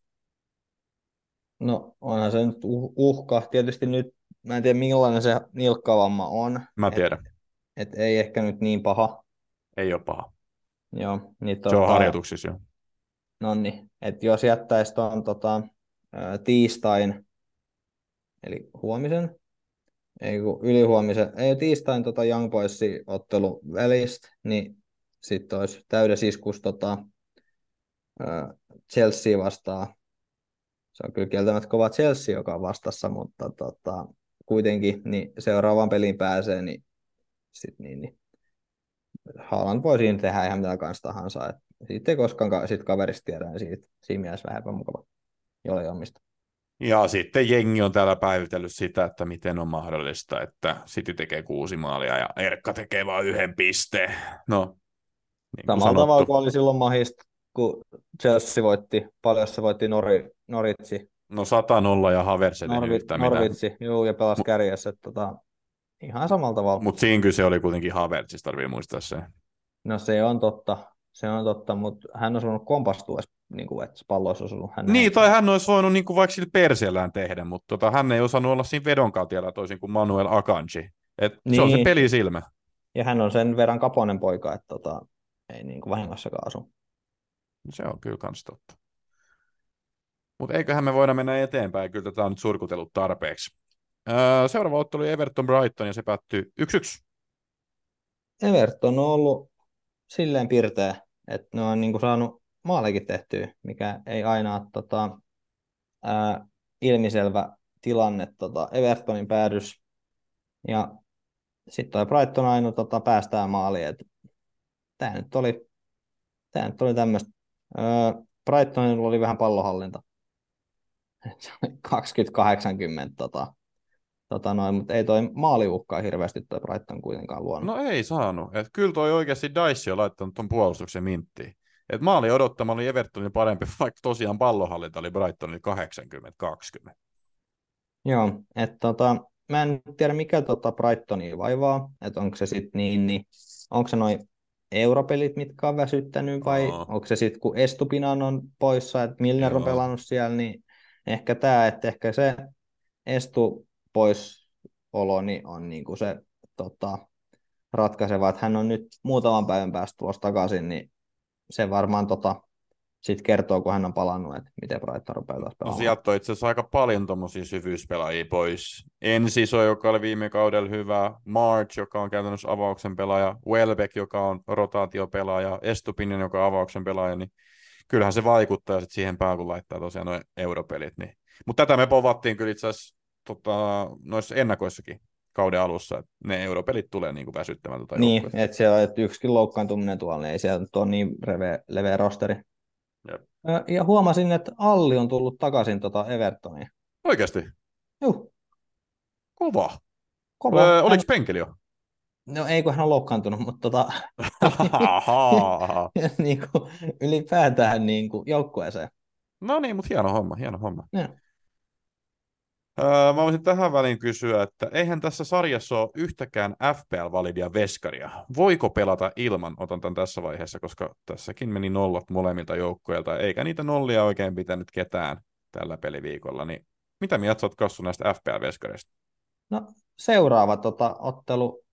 No onhan se nyt uh, uhka. Tietysti nyt mä en tiedä millainen se nilkkavamma on. Mä tiedän. Et, et ei ehkä nyt niin paha. Ei ole paha. Joo, niin se on tota- harjoituksissa jo. No niin, että jos jättäisi tuon tota, tiistain, eli huomisen, ei kun ylihuomisen, ei tiistain tota Young Boysin ottelu välistä, niin sitten olisi täydessä iskus tota, Chelsea vastaan. Se on kyllä kieltämättä kova Chelsea, joka on vastassa, mutta tota, kuitenkin niin seuraavaan peliin pääsee, niin, sit, niin, niin Haaland voi siinä tehdä ihan mitä kanssa tahansa. Et siitä ei koskaan sit kaverista tiedä, niin siitä, siinä mielessä vähän epämukava, jolle omista. Ja sitten jengi on täällä päivitellyt sitä, että miten on mahdollista, että City tekee kuusi maalia ja Erkka tekee vain yhden pisteen. No, niin Samalla tavalla kuin oli silloin mahista, kun Chelsea voitti, paljon se voitti Nori, Noritsi. No 100 nolla ja Havers ei Norvi, yhtään Norvitsi, juu, ja pelasi M- kärjessä. Että, tota, ihan samalla tavalla. Mutta siinä kyse oli kuitenkin Havertzista, tarvii muistaa se. No se on totta, se on totta, mutta hän on voinut kompastua, niin kuin, että pallo olisi osunut hänen. Niin, tai hän olisi voinut niin kuin vaikka sillä perseellään tehdä, mutta tota, hän ei osannut olla siinä vedonkautialla toisin kuin Manuel Akanji. Et niin. Se on se niin. pelisilmä. Ja hän on sen verran kaponen poika, että tota, ei niin kuin vahingossakaan asu. Se on kyllä kans totta. Mutta eiköhän me voida mennä eteenpäin, kyllä tätä on nyt surkutellut tarpeeksi. Öö, seuraava ottelu oli Everton Brighton ja se päättyi 1-1. Everton on ollut silleen pirteä, että ne on niinku saanut maalikin tehtyä, mikä ei aina ole tota, ää, ilmiselvä tilanne tota, Evertonin päädys. Ja sitten toi Brighton aina tota, päästään maaliin. Tämä nyt oli, tää nyt oli tämmöistä. Öö, Brightonilla oli vähän pallohallinta. 20-80 tota, tota noin, mutta ei toi maaliuhkaa hirveästi toi Brighton kuitenkaan luonut. No ei saanut. Et kyllä toi oikeasti Dice on laittanut ton puolustuksen minttiin. Et maali odottama oli Evertonin parempi, vaikka tosiaan pallohallinta oli Brightonin 80-20. Joo, että tota, mä en tiedä mikä tota Brightonia vaivaa, että onko se sitten niin, niin onko se noin europelit, mitkä on väsyttänyt, vai oh. onko se sitten, kun Estupinan on poissa, että Milner on pelannut siellä, niin ehkä tämä, että ehkä se Estu poisolo niin on niin kuin se tota, ratkaiseva, että hän on nyt muutaman päivän päästä tulossa takaisin, niin se varmaan tota, sit kertoo, kun hän on palannut, että miten Brighton rupeaa taas no pelaamaan. No sieltä on itse asiassa aika paljon tuommoisia syvyyspelaajia pois. Ensiso, joka oli viime kaudella hyvä, March, joka on käytännössä avauksen pelaaja, Welbeck, joka on rotaatiopelaaja, Estupinen, joka on avauksen pelaaja, niin kyllähän se vaikuttaa sit siihen päälle, kun laittaa tosiaan nuo europelit. Niin. Mutta tätä me povattiin kyllä itse asiassa tota, noissa ennakoissakin kauden alussa, että ne europelit tulee niin kuin väsyttämään tuota Niin, että se on että yksikin loukkaantuminen tuolla, niin ei siellä ole niin leveä, leveä rosteri. Jep. Ja huomasin, että Alli on tullut takaisin tota Evertoniin. Oikeasti? Joo. Kova. Kova. Öö, oliko hän... penkeli jo? No ei, kun hän on loukkaantunut, mutta tota, niin kuin, ylipäätään niin kuin joukkueeseen. No niin, mutta hieno homma, hieno homma. Ja. Öö, mä voisin tähän väliin kysyä, että eihän tässä sarjassa ole yhtäkään FPL-validia veskaria. Voiko pelata ilman? Otan tämän tässä vaiheessa, koska tässäkin meni nollat molemmilta joukkueilta, eikä niitä nollia oikein pitänyt ketään tällä peliviikolla. Niin mitä mieltä sä oot kassu näistä FPL-veskareista? No, seuraava tota, ottelu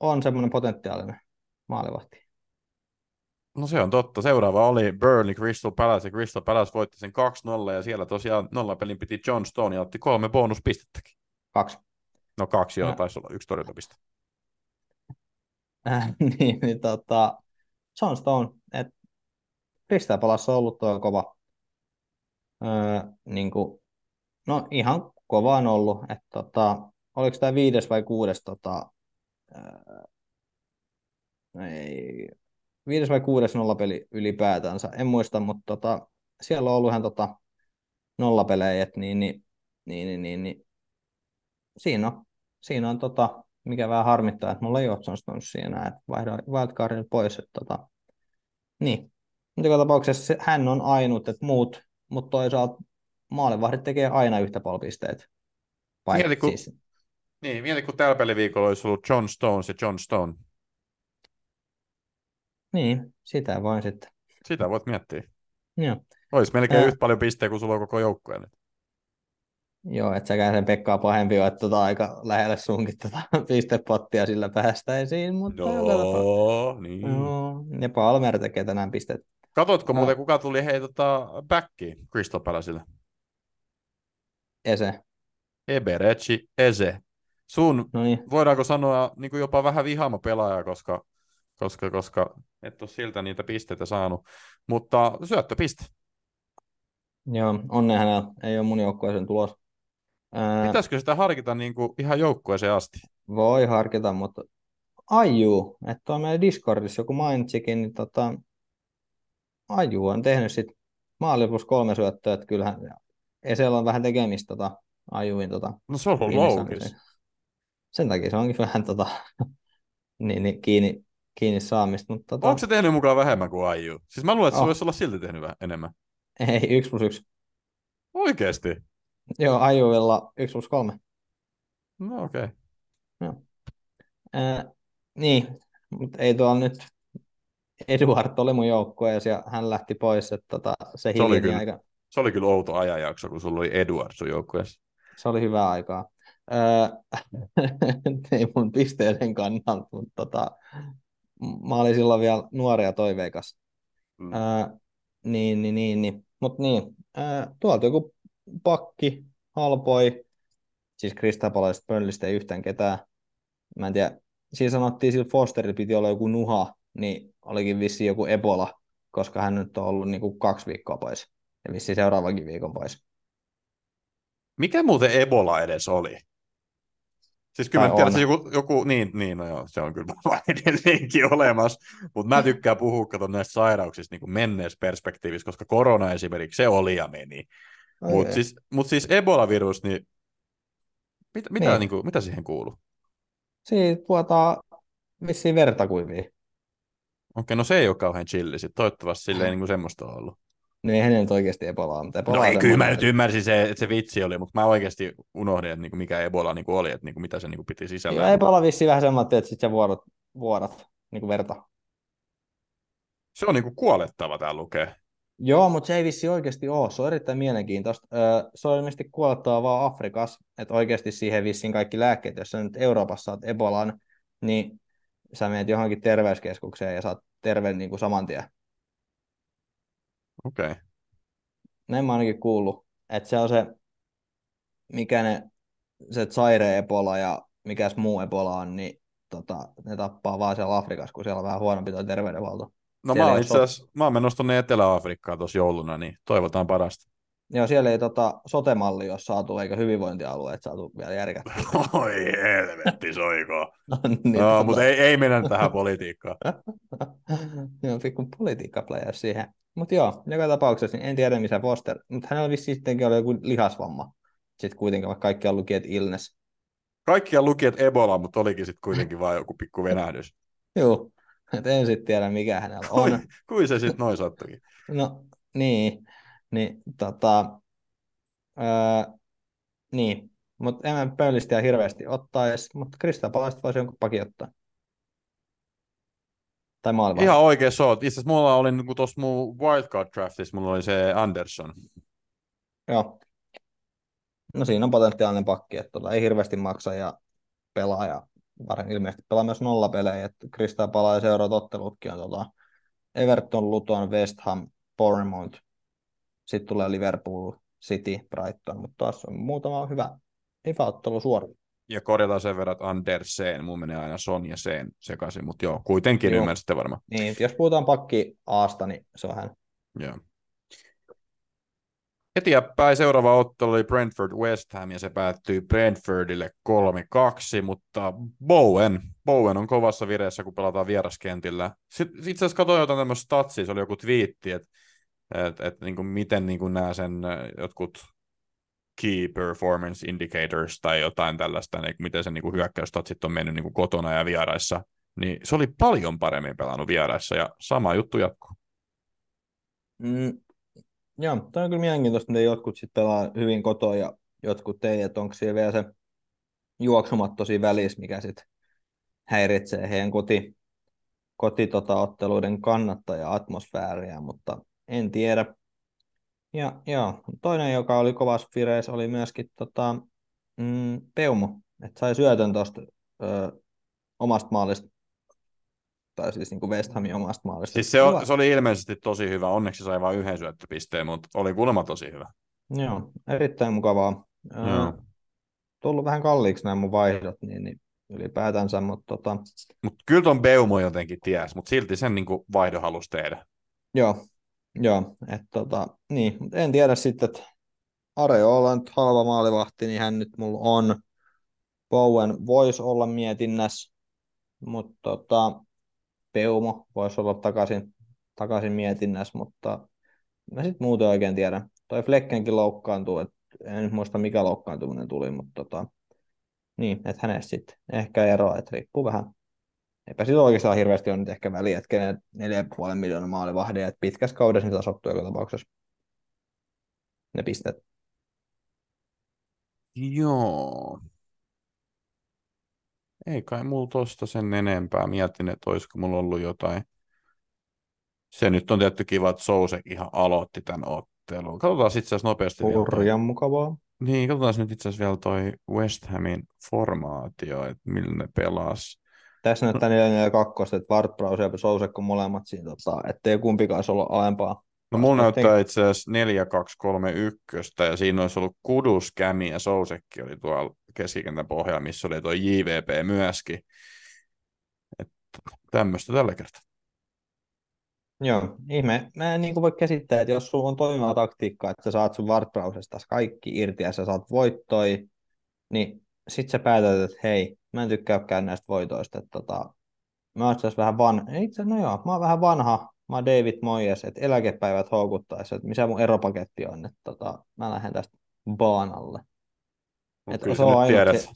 on semmoinen potentiaalinen maalivahti. No se on totta. Seuraava oli Burnley Crystal Palace, ja Crystal Palace voitti sen 2-0, ja siellä tosiaan nollapelin piti John Stone, ja otti kolme bonuspistettäkin. Kaksi. No kaksi, joo, No. taisi olla yksi torjuntapiste. Äh, niin, niin tota, John Stone, että Crystal Palace on ollut tuo kova. Öö, niin kuin, no ihan kova on ollut, että tota, oliko tämä viides vai kuudes tota, öö, ei, viides vai kuudes nollapeli ylipäätänsä, en muista, mutta tota, siellä on ollut ihan tota, nollapelejä, että niin, niin, niin, niin, niin, niin, siinä on, siinä on tota, mikä vähän harmittaa, että mulla ei ole John Stones siinä, että vaihdoin wildcardin pois, että tota, niin. Mutta joka tapauksessa se- hän on ainut, että muut, mutta toisaalta maalivahdit tekee aina yhtä paljon pisteitä. Vai Mieti, kun- siis, Niin, mieti kun tällä peliviikolla olisi ollut John Stones ja John Stone. Niin, sitä vain sitten. Sitä voit miettiä. Joo, Olisi melkein Ää. yhtä paljon pisteitä kuin sulla on koko joukkue nyt. Joo että säkään sen Pekkaa pahempi että tota aika lähelle sunkin tota pistepottia sillä päästäisiin, mutta Joo, niin. Joo, ja Palmer tekee tänään pisteet. Katotko No. muuten, kuka tuli hei tota, backiin Crystal Palacelle? Ese. Eberechi Eze. Sun, No niin, voidaanko sanoa niin kuin jopa vähän vihaama pelaaja, koska, koska, koska et ole siltä niitä pisteitä saanut. Mutta syöttöpiste. joo, hänellä. Ei ole mun joukkueeseen tulos. Ää, Pitäisikö sitä harkita niin kuin ihan joukkueeseen asti? Voi harkita, mutta Aju, että on meidän Discordissa joku mainitsikin, niin tota, Aju on tehnyt sit maali plus kolme syöttöä, että kyllähän Esellä on vähän tekemistä tota, Ajuin tota, No se on loukis. sen. Sen takia se onkin vähän tota, niin, niin, kiinni, kiinni saamista, mutta tota, Onko se tehnyt mukaan vähemmän kuin Aiju? Siis mä luulen, että se Oh. voisi olla silti tehnyt vähän enemmän. ei, yksi plus yksi. Oikeesti? Joo, Ajuilla yksi plus kolme. No okei. Okay. Ää, niin, mutta ei tuolla nyt Eduard oli mun joukkueessa ja hän lähti pois, että tota, se Se oli kyllä. aika, Se oli kyllä outo ajanjakso, kun sulla oli Eduard sun joukkueessa. se oli hyvää aikaa. Öö, ei mun pisteiden kannalta, mutta tota, mä olin silloin vielä nuori ja toiveikas. Mm. Öö, niin, niin, niin, niin. Mutta niin, öö, tuolta joku pakki, halpoi, siis Kristapalaisesta pöllistä ei yhtään ketään. Mä en tiedä, siinä sanottiin, sillä Fosterilla piti olla joku nuha, niin olikin vissiin joku Ebola, koska hän nyt on ollut niinku kaksi viikkoa pois. Ja vissiin seuraavankin viikon pois. Mikä muuten Ebola edes oli? Siis kyllä tiedän, se joku, joku, niin, niin, no joo, se on kyllä edelleenkin olemassa, mutta mä tykkään puhua kato näistä sairauksista niin kuin menneessä perspektiivissä, koska korona esimerkiksi, se oli ja meni. Mutta siis, mut siis Ebola-virus, niin mitä, mitä, Niin. niin kuin, mitä siihen kuuluu? Siitä vuotaa vissiin verta kuivia. Okei, no se ei ole kauhean chilli, sit toivottavasti silleen niin kuin semmoista on ollut. No ei hänellä nyt oikeasti Ebolaa, mutta Ebola No ei, kyllä mä nyt ymmärsin, se, että se vitsi oli, mutta mä oikeasti unohdin, että niinku mikä Ebola niinku oli, että niinku mitä se niinku piti Joo, sisällään. Ebola vissiin vähän semmoinen, että sit sä vuodat, vuodat niin kuin verta. Se on niinku kuolettava, tää lukee. Joo, mutta se ei vissi oikeasti ole. Se on erittäin mielenkiintoista. Öö, se on ilmeisesti kuolettava vaan Afrikassa, että oikeasti siihen vissiin kaikki lääkkeet, jos sä nyt Euroopassa saat Ebolan, niin sä menet johonkin terveyskeskukseen ja saat terve niin kuin saman tien. Okei. Okay. Näin mä ainakin kuullut, että se on se, mikä ne, se Zaire Ebola ja mikäs muu Ebola on, niin tota, ne tappaa vaan siellä Afrikassa, kun siellä on vähän huonompi toi terveydenhuolto. No Siellä mä oon itse asiassa, mä oon menossa tonne Etelä-Afrikkaan tuossa jouluna, niin toivotaan parasta. Joo, siellä ei tota, sote-malli ole saatu, eikä hyvinvointialueet saatu vielä järkättyä. Oi helvetti soiko. niin, no, tota, mutta ei, ei mennä tähän politiikkaan. joo, pikku politiikkaplayer siihen. Mutta joo, joka tapauksessa niin en tiedä missä Foster, mutta hänellä vissiin sittenkin oli joku lihasvamma. Sitten kuitenkin, vaikka kaikki on luki, että illness. Kaikkia luki, että Ebola, mutta olikin sitten kuitenkin vain joku pikku venähdys. Joo, et en sitten tiedä mikä hänellä Kui, on. kui se sitten noin sattuikin. No niin, niin tota, öö, niin, mutta en mä pöylistiä hirveästi ottaa edes, mutta Krista Palasta voisi jonkun pakin ottaa. Tai maalivahti. Ihan oikein sä oot. Itse asiassa mulla oli niin tuossa mun wildcard draftissa, mulla oli se Anderson. Joo. No siinä on potentiaalinen pakki, että tota, ei hirveästi maksa ja pelaa ja varmaan ilmeisesti pelaa myös nollapelejä, että Krista palaa ja seuraavat ottelutkin on tota, Everton, Luton, West Ham, Bournemouth, sitten tulee Liverpool, City, Brighton, mutta taas on muutama hyvä, hyvä ottelu suoraan. Ja korjataan sen verran, että Andersen, mun menee aina Son ja Sen sekaisin, mutta joo, kuitenkin Joo. ymmärsitte varmaan. Niin, jos puhutaan pakki Aasta, niin se on hän. Joo. Eteenpäin seuraava ottelu oli Brentford West Ham ja se päättyi Brentfordille 3-2, mutta Bowen, Bowen on kovassa vireessä, kun pelataan vieraskentillä. Sitten itse asiassa katsoin jotain tämmöistä statsia, se oli joku twiitti, että et, et, niin kuin miten niin kuin nämä sen jotkut key performance indicators tai jotain tällaista, niin miten se niin kuin hyökkäystatsit on mennyt niin kuin kotona ja vieraissa, niin se oli paljon paremmin pelannut vieraissa ja sama juttu jatkuu. Mm, joo, toi on kyllä mielenkiintoista, että jotkut sitten pelaa hyvin kotoa ja jotkut ei, että onko siellä vielä se juoksumat tosi välissä, mikä sitten häiritsee heidän koti, koti tota, otteluiden kannattaja-atmosfääriä, mutta en tiedä. Ja joo, toinen, joka oli kovassa vireessä, oli myöskin tota, mm, Peumo, että sai syötön tuosta omasta maalista, tai siis niin kuin West Hamin omasta maalista. Siis se, on, se oli ilmeisesti tosi hyvä, onneksi sai vain yhden syöttöpisteen, mutta oli kuulemma tosi hyvä. Joo, erittäin mukavaa. Joo. Tullut vähän kalliiksi nämä mun vaihdot, niin, niin ylipäätänsä, mutta tota, Mutta kyllä ton Beumo jotenkin ties, mutta silti sen niin vaihdon halusi tehdä. joo, joo, että tota, niin, en tiedä sitten, että Areola on nyt halva maalivahti, niin hän nyt mulla on. Bowen voisi olla mietinnässä, mutta tota, Peumo voisi olla takaisin, takaisin mietinnässä, mutta mä sitten muuten oikein tiedä. Toi Fleckenkin loukkaantuu, että en nyt muista mikä loukkaantuminen tuli, mutta tota, niin, että hänestä sitten ehkä eroa, että riippuu vähän. Eipä sillä oikeastaan hirveästi on nyt ehkä väliä, että kenen 4,5 miljoonaa maalivahdia, että pitkässä kaudessa niitä tasottuu joka tapauksessa ne pisteet. Joo. Ei kai mulla tosta sen enempää. Mietin, että olisiko mulla ollut jotain. Se nyt on tietty kiva, että Sousek ihan aloitti tämän ottelun. Katsotaan itse asiassa nopeasti Hurjan mukavaa. Niin, katsotaan nyt itse asiassa vielä toi West Hamin formaatio, että millä ne pelas. Tässä näyttää 4-4-2, että Wartbraus ja Sousek on molemmat siinä, tota, ettei kumpikaan olisi ollut alempaa. No mulla näyttää itse asiassa 4-2-3-1, ja siinä olisi ollut Kudus, Kämi ja Sousekki oli tuolla keskikentän pohjalla, missä oli tuo JVP myöskin. Että tämmöistä tällä kertaa. Joo, ihme. Mä en niin voi käsittää, että jos sulla on toimiva taktiikka, että sä saat sun Wartbrausesta kaikki irti ja sä saat voittoi, niin sit sä päätät, että hei, mä en tykkääkään näistä voitoista. Että tota, mä oon itse vähän vanha. Itse, no joo, mä oon vähän vanha. Mä oon David Moyes, että eläkepäivät houkuttaisi, että missä mun eropaketti on, että tota, mä lähden tästä baanalle. Mut Että se on tiedät, se.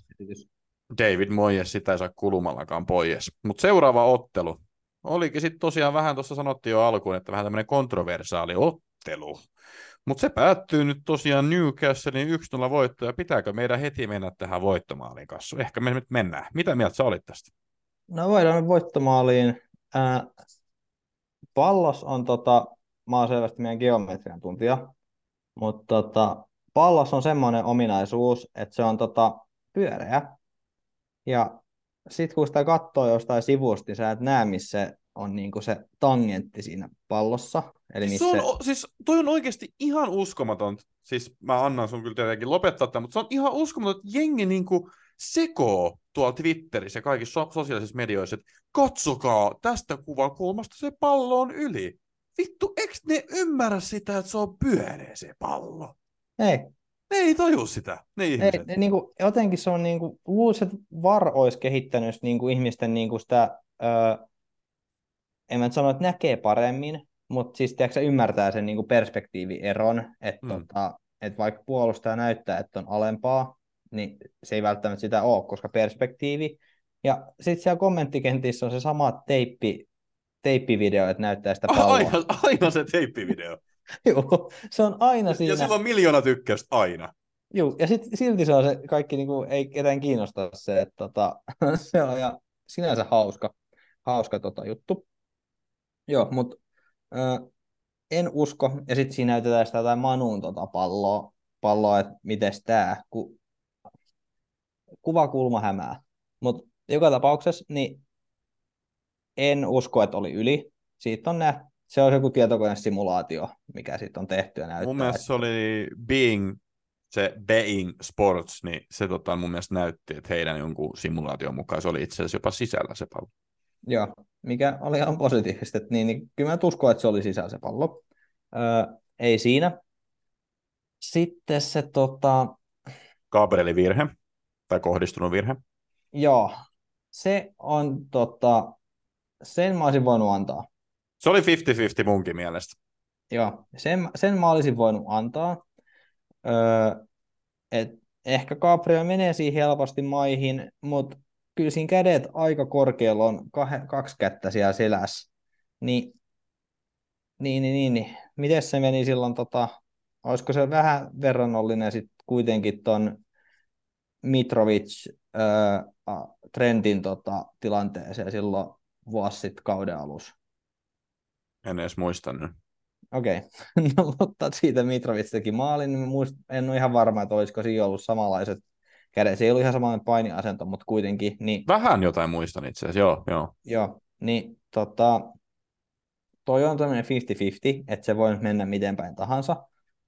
David Moyes, sitä ei saa kulumallakaan pois. Mutta seuraava ottelu. Olikin sitten tosiaan vähän, tuossa sanottiin jo alkuun, että vähän tämmöinen kontroversaali ottelu. Mutta se päättyy nyt tosiaan Newcastlein 1-0 voitto, ja pitääkö meidän heti mennä tähän voittomaaliin kanssa? Ehkä me nyt mennään. Mitä mieltä sä olit tästä? No voidaan voittomaaliin. Ää, pallos on, tota, mä oon selvästi meidän geometrian tuntija, mutta tota, pallos on semmoinen ominaisuus, että se on tota, pyöreä. Ja sitten kun sitä katsoo jostain sivusta, niin sä et näe, missä on niinku se tangentti siinä pallossa. Eli Siis, missä se on, siis toi on oikeasti ihan uskomaton. Siis mä annan sun kyllä tietenkin lopettaa tämän, mutta se on ihan uskomaton, että jengi niinku sekoo tuolla Twitterissä ja kaikissa so- sosiaalisissa medioissa, että katsokaa, tästä kuvakulmasta se pallo on yli. Vittu, eikö ne ymmärrä sitä, että se on pyöreä se pallo? ei, Ne ei taju sitä, ne ei, ihmiset. ne, niinku, jotenkin se on niinku, luulisin, että VAR olisi kehittänyt niinku, ihmisten niinku sitä, öö, en mä nyt sano, että näkee paremmin, mutta siis tiedätkö, ymmärtää sen niinku perspektiivieron, että Mm. tota, et vaikka puolustaja näyttää, että on alempaa, niin se ei välttämättä sitä ole, koska perspektiivi. Ja sitten siellä kommenttikentissä on se sama teippi, teippivideo, että näyttää sitä palloa. Aina, aina se teippivideo. Joo, se on aina siinä. Ja sillä on miljoona tykkäystä aina. Juu, ja sit, silti se on se kaikki, niin kuin, ei ketään kiinnosta se, että tota, se on ja sinänsä hauska, hauska tota, juttu. Joo, mutta en usko, ja sitten siinä näytetään sitä jotain Manuun tota palloa, palloa että miten tämä, ku, kuvakulma hämää. Mutta joka tapauksessa, niin en usko, että oli yli. Siitä on nä- se on joku tietokonesimulaatio, mikä sitten on tehty ja näyttää. Mun mielestä se oli Being, se Being Sports, niin se tota, mun mielestä näytti, että heidän jonkun simulaation mukaan se oli itse asiassa jopa sisällä se pallo. Joo, mikä oli ihan positiivista. Että niin, niin, kyllä mä uskon, että se oli sisällä se pallo. Öö, ei siinä. Sitten se tota... Gabrielin virhe, tai kohdistunut virhe. Joo, se on tota, sen mä olisin voinut antaa. Se oli 50-50 munkin mielestä. Joo, sen, sen mä olisin voinut antaa. Öö, et ehkä Gabriel menee siihen helposti maihin, mutta kyllä siinä kädet aika korkealla on kah- kaksi kättä siellä selässä. Niin, niin, niin, niin, niin. miten se meni silloin, tota, olisiko se vähän verrannollinen sitten kuitenkin ton Mitrovic öö, trendin tota, tilanteeseen silloin vuosi sitten kauden alussa. En edes muista nyt. Okei, okay. no, mutta siitä Mitrovic teki maalin, niin muist, en ole ihan varma, että olisiko siinä ollut samanlaiset kädet. Se ei ollut ihan samanlainen painiasento, mutta kuitenkin. Niin, Vähän jotain muistan itse asiassa, joo. Joo, joo niin tota, toi on tämmöinen 50-50, että se voi mennä miten päin tahansa.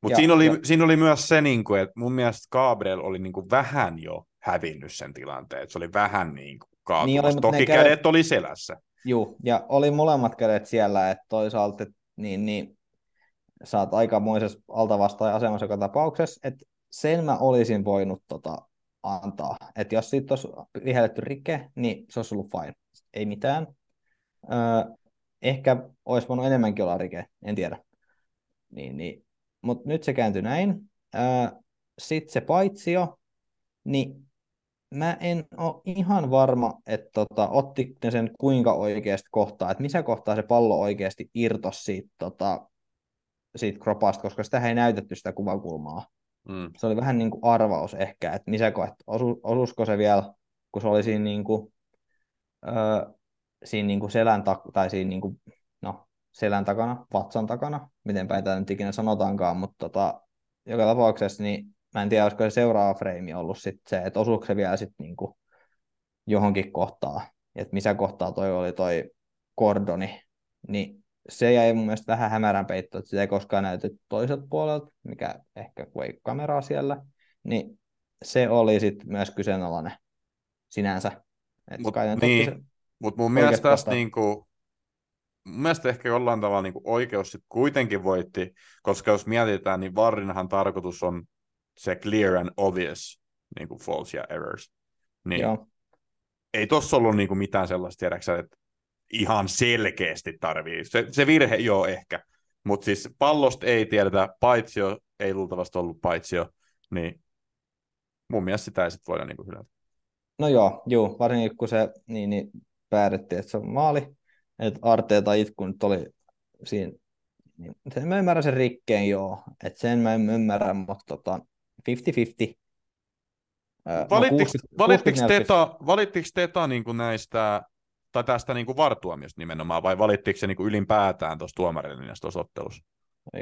mutta siinä, oli, siinä oli myös se, niin kuin, että mun mielestä Gabriel oli niin kuin vähän jo hävinnyt sen tilanteen, että se oli vähän niin kuin kaatumassa. Niin oli, Toki kädet... kädet oli selässä. Joo, ja oli molemmat kädet siellä, että toisaalta niin, niin saat aikamoisessa altavastaajan asemassa joka tapauksessa, että sen mä olisin voinut tota, antaa. Että jos siitä olisi vihelletty rike, niin se olisi ollut fine. Ei mitään. Öö, ehkä olisi voinut enemmänkin olla rike, en tiedä. Niin, niin. Mutta nyt se kääntyi näin. Öö, Sitten se paitsio, niin mä en ole ihan varma, että tota, otti ne sen kuinka oikeasti kohtaa, että missä kohtaa se pallo oikeasti irtos siitä, tota, siitä kropasta, koska sitä ei näytetty sitä kuvakulmaa. Mm. Se oli vähän niin kuin arvaus ehkä, että missä kohtaa, osu, osusko se vielä, kun se oli siinä, niin kuin, öö, siinä niin kuin selän tak- tai siinä niin kuin, no, selän takana, vatsan takana, miten päin tämä nyt ikinä sanotaankaan, mutta tota, joka tapauksessa niin mä en tiedä, olisiko se seuraava freimi ollut sit se, että osuuko se vielä sit niinku johonkin kohtaan, että missä kohtaa toi oli toi kordoni, niin se jäi mun mielestä vähän hämärän peitto, että sitä ei koskaan näytetty toiselta puolelta, mikä ehkä kun ei kameraa siellä, niin se oli sitten myös kyseenalainen sinänsä. Mutta niin, mut mun mielestä tästä niinku, mun mielestä ehkä jollain tavalla niinku oikeus sit kuitenkin voitti, koska jos mietitään, niin Varrinhan tarkoitus on se clear and obvious niin kuin false ja errors. Niin Joo. ei tuossa ollut niin kuin mitään sellaista, tiedäksä, että ihan selkeästi tarvii. Se, se virhe joo ehkä, mutta siis pallosta ei tiedetä, paitsio ei luultavasti ollut paitsio, niin mun mielestä sitä ei sitten voida niin kuin hylätä. No joo, joo, varsinkin kun se niin, niin päädyttiin, että se on maali, että Arteeta itku nyt oli siinä, niin sen mä ymmärrän sen rikkeen joo, että sen mä en ymmärrä, mutta tota, 50-50. Valittiinko no, Teta, valittiinko teta niin kuin näistä, tai tästä niin kuin vartuomiosta nimenomaan, vai valittiinko se niin kuin ylipäätään tuossa tuomarilinjassa tuossa ottelussa?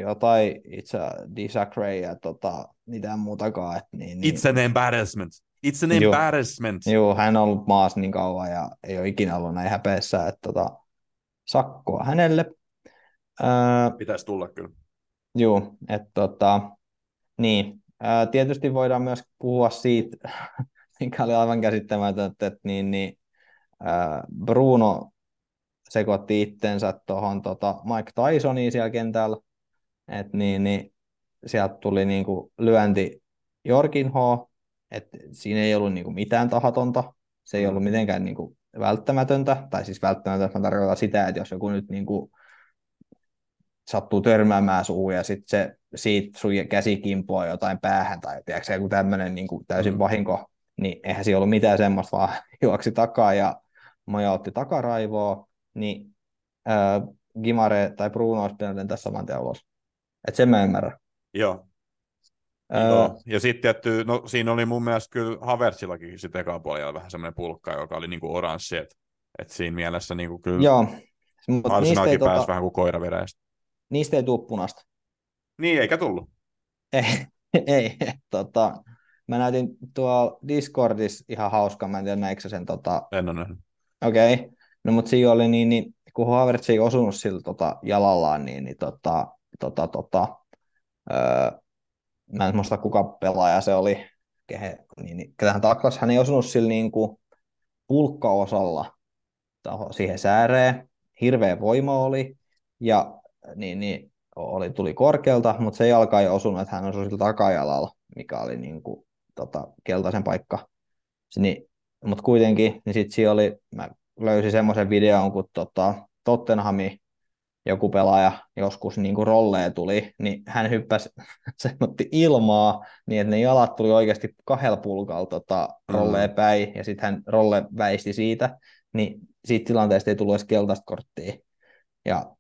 Jotain itse Disacray ja tota, mitään muutakaan. Että niin, niin... It's an embarrassment. It's an Joo. embarrassment. Joo, hän on ollut maassa niin kauan ja ei ole ikinä ollut näin häpeässä, että tota, sakkoa hänelle. Öö, Pitäisi tulla kyllä. Joo, että tota, niin, Ää, tietysti voidaan myös puhua siitä, mikä oli aivan käsittämätöntä, että niin, niin, Bruno sekoitti itsensä tuohon tota Mike Tysoniin siellä kentällä, että niin, niin, sieltä tuli niin kuin lyönti Jorkinho, että siinä ei ollut niin kuin mitään tahatonta, se ei ollut mitenkään niin kuin välttämätöntä, tai siis välttämätöntä tarkoittaa sitä, että jos joku nyt niin kuin sattuu törmäämään suuhun ja sitten se siitä sun käsi kimpoaa jotain päähän tai tiedätkö, joku tämmöinen niin kuin täysin mm. vahinko, niin eihän siinä ollut mitään semmoista, vaan juoksi takaa ja Maja otti takaraivoa, niin äh, Gimare tai Bruno olisi pitänyt lentää saman tien ulos. Et sen mä ymmärrän. Joo. Joo. Ja sitten tietty, no siinä oli mun mielestä kyllä Haversillakin sitten ekaa puolella vähän semmoinen pulkka, joka oli niinku oranssi, että et siinä mielessä niinku kyllä Joo, ei, Arsenalkin pääsi tota, vähän kuin koira veräjästä. niistä ei tule punaista. Niin, eikä tullut. Ei, ei tota, mä näytin tuolla Discordissa ihan hauska, mä en tiedä näikö sen tota, En ole nähnyt. Okei, okay. no mutta siinä oli niin, niin kun Havertz ei osunut sillä tota, jalallaan, niin, niin tota, tota, tota, öö, mä en muista kuka pelaaja se oli, kehe, niin, niin, ketä hän taklas, hän ei osunut sillä niin kuin pulkkaosalla taho, siihen sääreen, hirveä voima oli, ja niin, niin, oli, tuli korkealta, mutta se jalka ei osunut, että hän osui sillä takajalalla, mikä oli niin kuin, tota, keltaisen paikka. Niin, mutta kuitenkin, niin sitten siinä oli, mä löysin semmoisen videon, kun tota, Tottenhami joku pelaaja joskus niin kuin rolleen tuli, niin hän hyppäsi, se otti ilmaa, niin että ne jalat tuli oikeasti kahdella pulkalla tota, rolleen päin, ja sitten hän rolle väisti siitä, niin siitä tilanteesta ei tullut edes keltaista korttia. Ja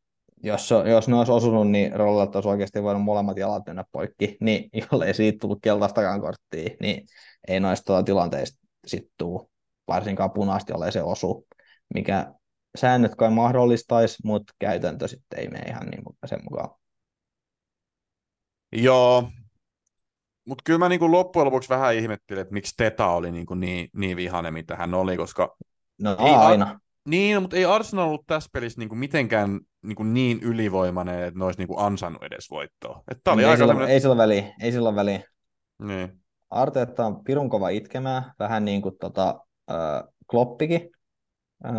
jos, jos ne olisi osunut, niin rollat olisi oikeasti voinut molemmat jalat mennä poikki, niin jollei siitä tullut keltaistakaan korttia, niin ei noista tuota tilanteista sitten tule varsinkaan punaista, jollei se osu, mikä säännöt kai mahdollistaisi, mutta käytäntö sitten ei mene ihan niin sen mukaan. Joo, mutta kyllä mä niinku loppujen lopuksi vähän ihmettelin, että miksi Teta oli niinku niin, niin vihainen, mitä hän oli, koska No Ei aina. niin, mutta ei Arsenal ollut tässä pelissä niinku mitenkään niinku niin ylivoimainen, että ne olisi niinku ansainnut edes voittoa. Että tää oli ei, aika sillä, semmoinen... ei sillä väliä, ei sillä väliä. Niin. Arteetta on pirun kova itkemään, vähän niin kuin tota, äh, Kloppikin. Äh,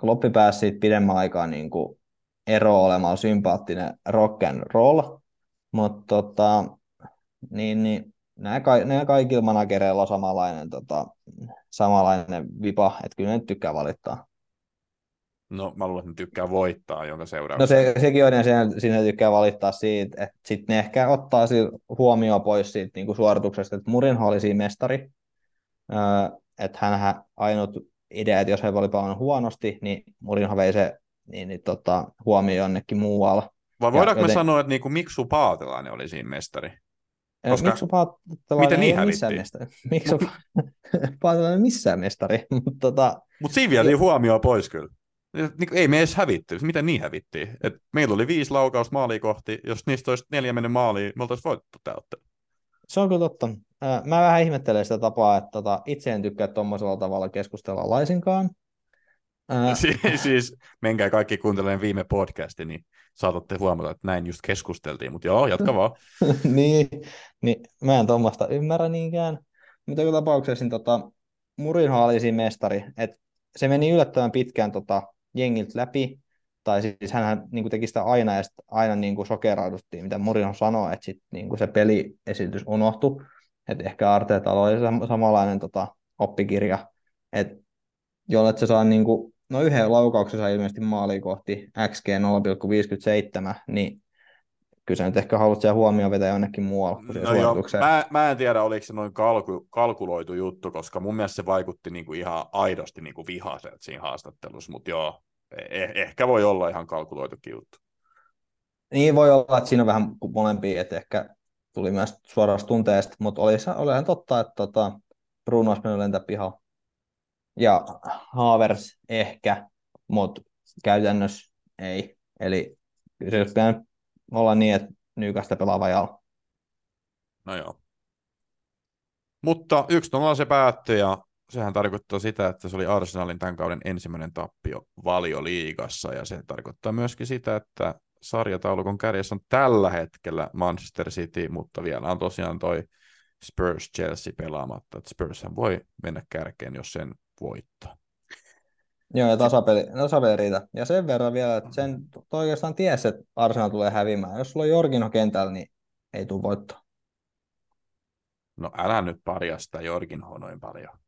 Kloppi pääsi siitä pidemmän aikaa niin kuin ero olemaan sympaattinen rock and roll, mutta tota, niin, niin, nämä, ka- nämä kaikilla managereilla on samanlainen, tota, samanlainen vipa, että kyllä ne tykkää valittaa. No mä luulen, että ne tykkää voittaa, jonka No seurauksena. se, sekin on, ja siinä, siinä tykkää valittaa siitä, että sitten ne ehkä ottaa huomioon pois siitä niin kuin suorituksesta, että Murinho oli siinä mestari, öö, että hänhän ainut idea, että jos he oli pelannut huonosti, niin Murinho vei se niin, niin, tota, huomioon jonnekin muualla. Vai voidaanko Ja me joten- sanoa, että niinku Miksu Paatelainen oli siinä mestari? Koska... Miksi Paatelainen Miten niin ei ole missään mestari? Miksi Paatelainen missään mestari? Mutta tota, Mutta siinä vietiin huomioon pois kyllä. Niin, ei me edes hävitty. Miten niin hävittiin? Et meillä oli viisi laukaus maalia kohti. Jos niistä olisi neljä mennyt maaliin, me oltaisiin voitettu tämä ottelu. Se on kyllä totta. Mä vähän ihmettelen sitä tapaa, että tota, itse en tykkää tuommoisella tavalla keskustella laisinkaan. Ää, Si- siis menkää kaikki kuuntelemaan viime podcastin, niin saatatte huomata, että näin just keskusteltiin. Mutta joo, jatka vaan. niin, niin, mä en tuommoista ymmärrä niinkään. Mutta joka tapauksessa niin tota, Murinho oli siinä mestari. Et se meni yllättävän pitkään tota, jengiltä läpi. Tai siis hän niin teki sitä aina ja sit aina niin kuin sokerauduttiin, mitä Murinho sanoi, että sit, niin kuin se peliesitys unohtui. Että ehkä Arteetalla oli sam- samanlainen tota, oppikirja, että jollet se saa niin kuin, no yhden laukauksen saa ilmeisesti maaliin kohti XG 0,57, niin kyllä sä nyt ehkä haluat siellä huomioon vetää jonnekin muualle kuin No joo, suoritukseen. mä, mä en tiedä, oliko se noin kalku, kalkuloitu juttu, koska mun mielestä se vaikutti niinku ihan aidosti niinku vihaiselta siinä haastattelussa, mutta joo, eh, ehkä voi olla ihan kalkuloitukin juttu. Niin voi olla, että siinä on vähän molempia, että ehkä tuli myös suorasta tunteesta, mutta oli, olihan totta, että tota, Bruno olisi mennyt lentää pihalle. Ja Haavers ehkä, mutta käytännössä ei. Eli kyllä se olisi olla niin, että Nykasta pelaa vajalla. No joo. Mutta 1-0 se päättyi ja sehän tarkoittaa sitä, että se oli Arsenalin tämän kauden ensimmäinen tappio valioliigassa ja se tarkoittaa myöskin sitä, että sarjataulukon kärjessä on tällä hetkellä Manchester City, mutta vielä on tosiaan toi Spurs Chelsea pelaamatta, Spurshän voi mennä kärkeen, jos sen voittaa. Joo, ja tasapeli, tasapeli riitä. Ja sen verran vielä, että sen to- oikeastaan tiesi, että Arsenal tulee häviämään. Jos sulla on Jorginho kentällä, niin ei tule voittoa. No älä nyt parjasta Jorgin noin paljon.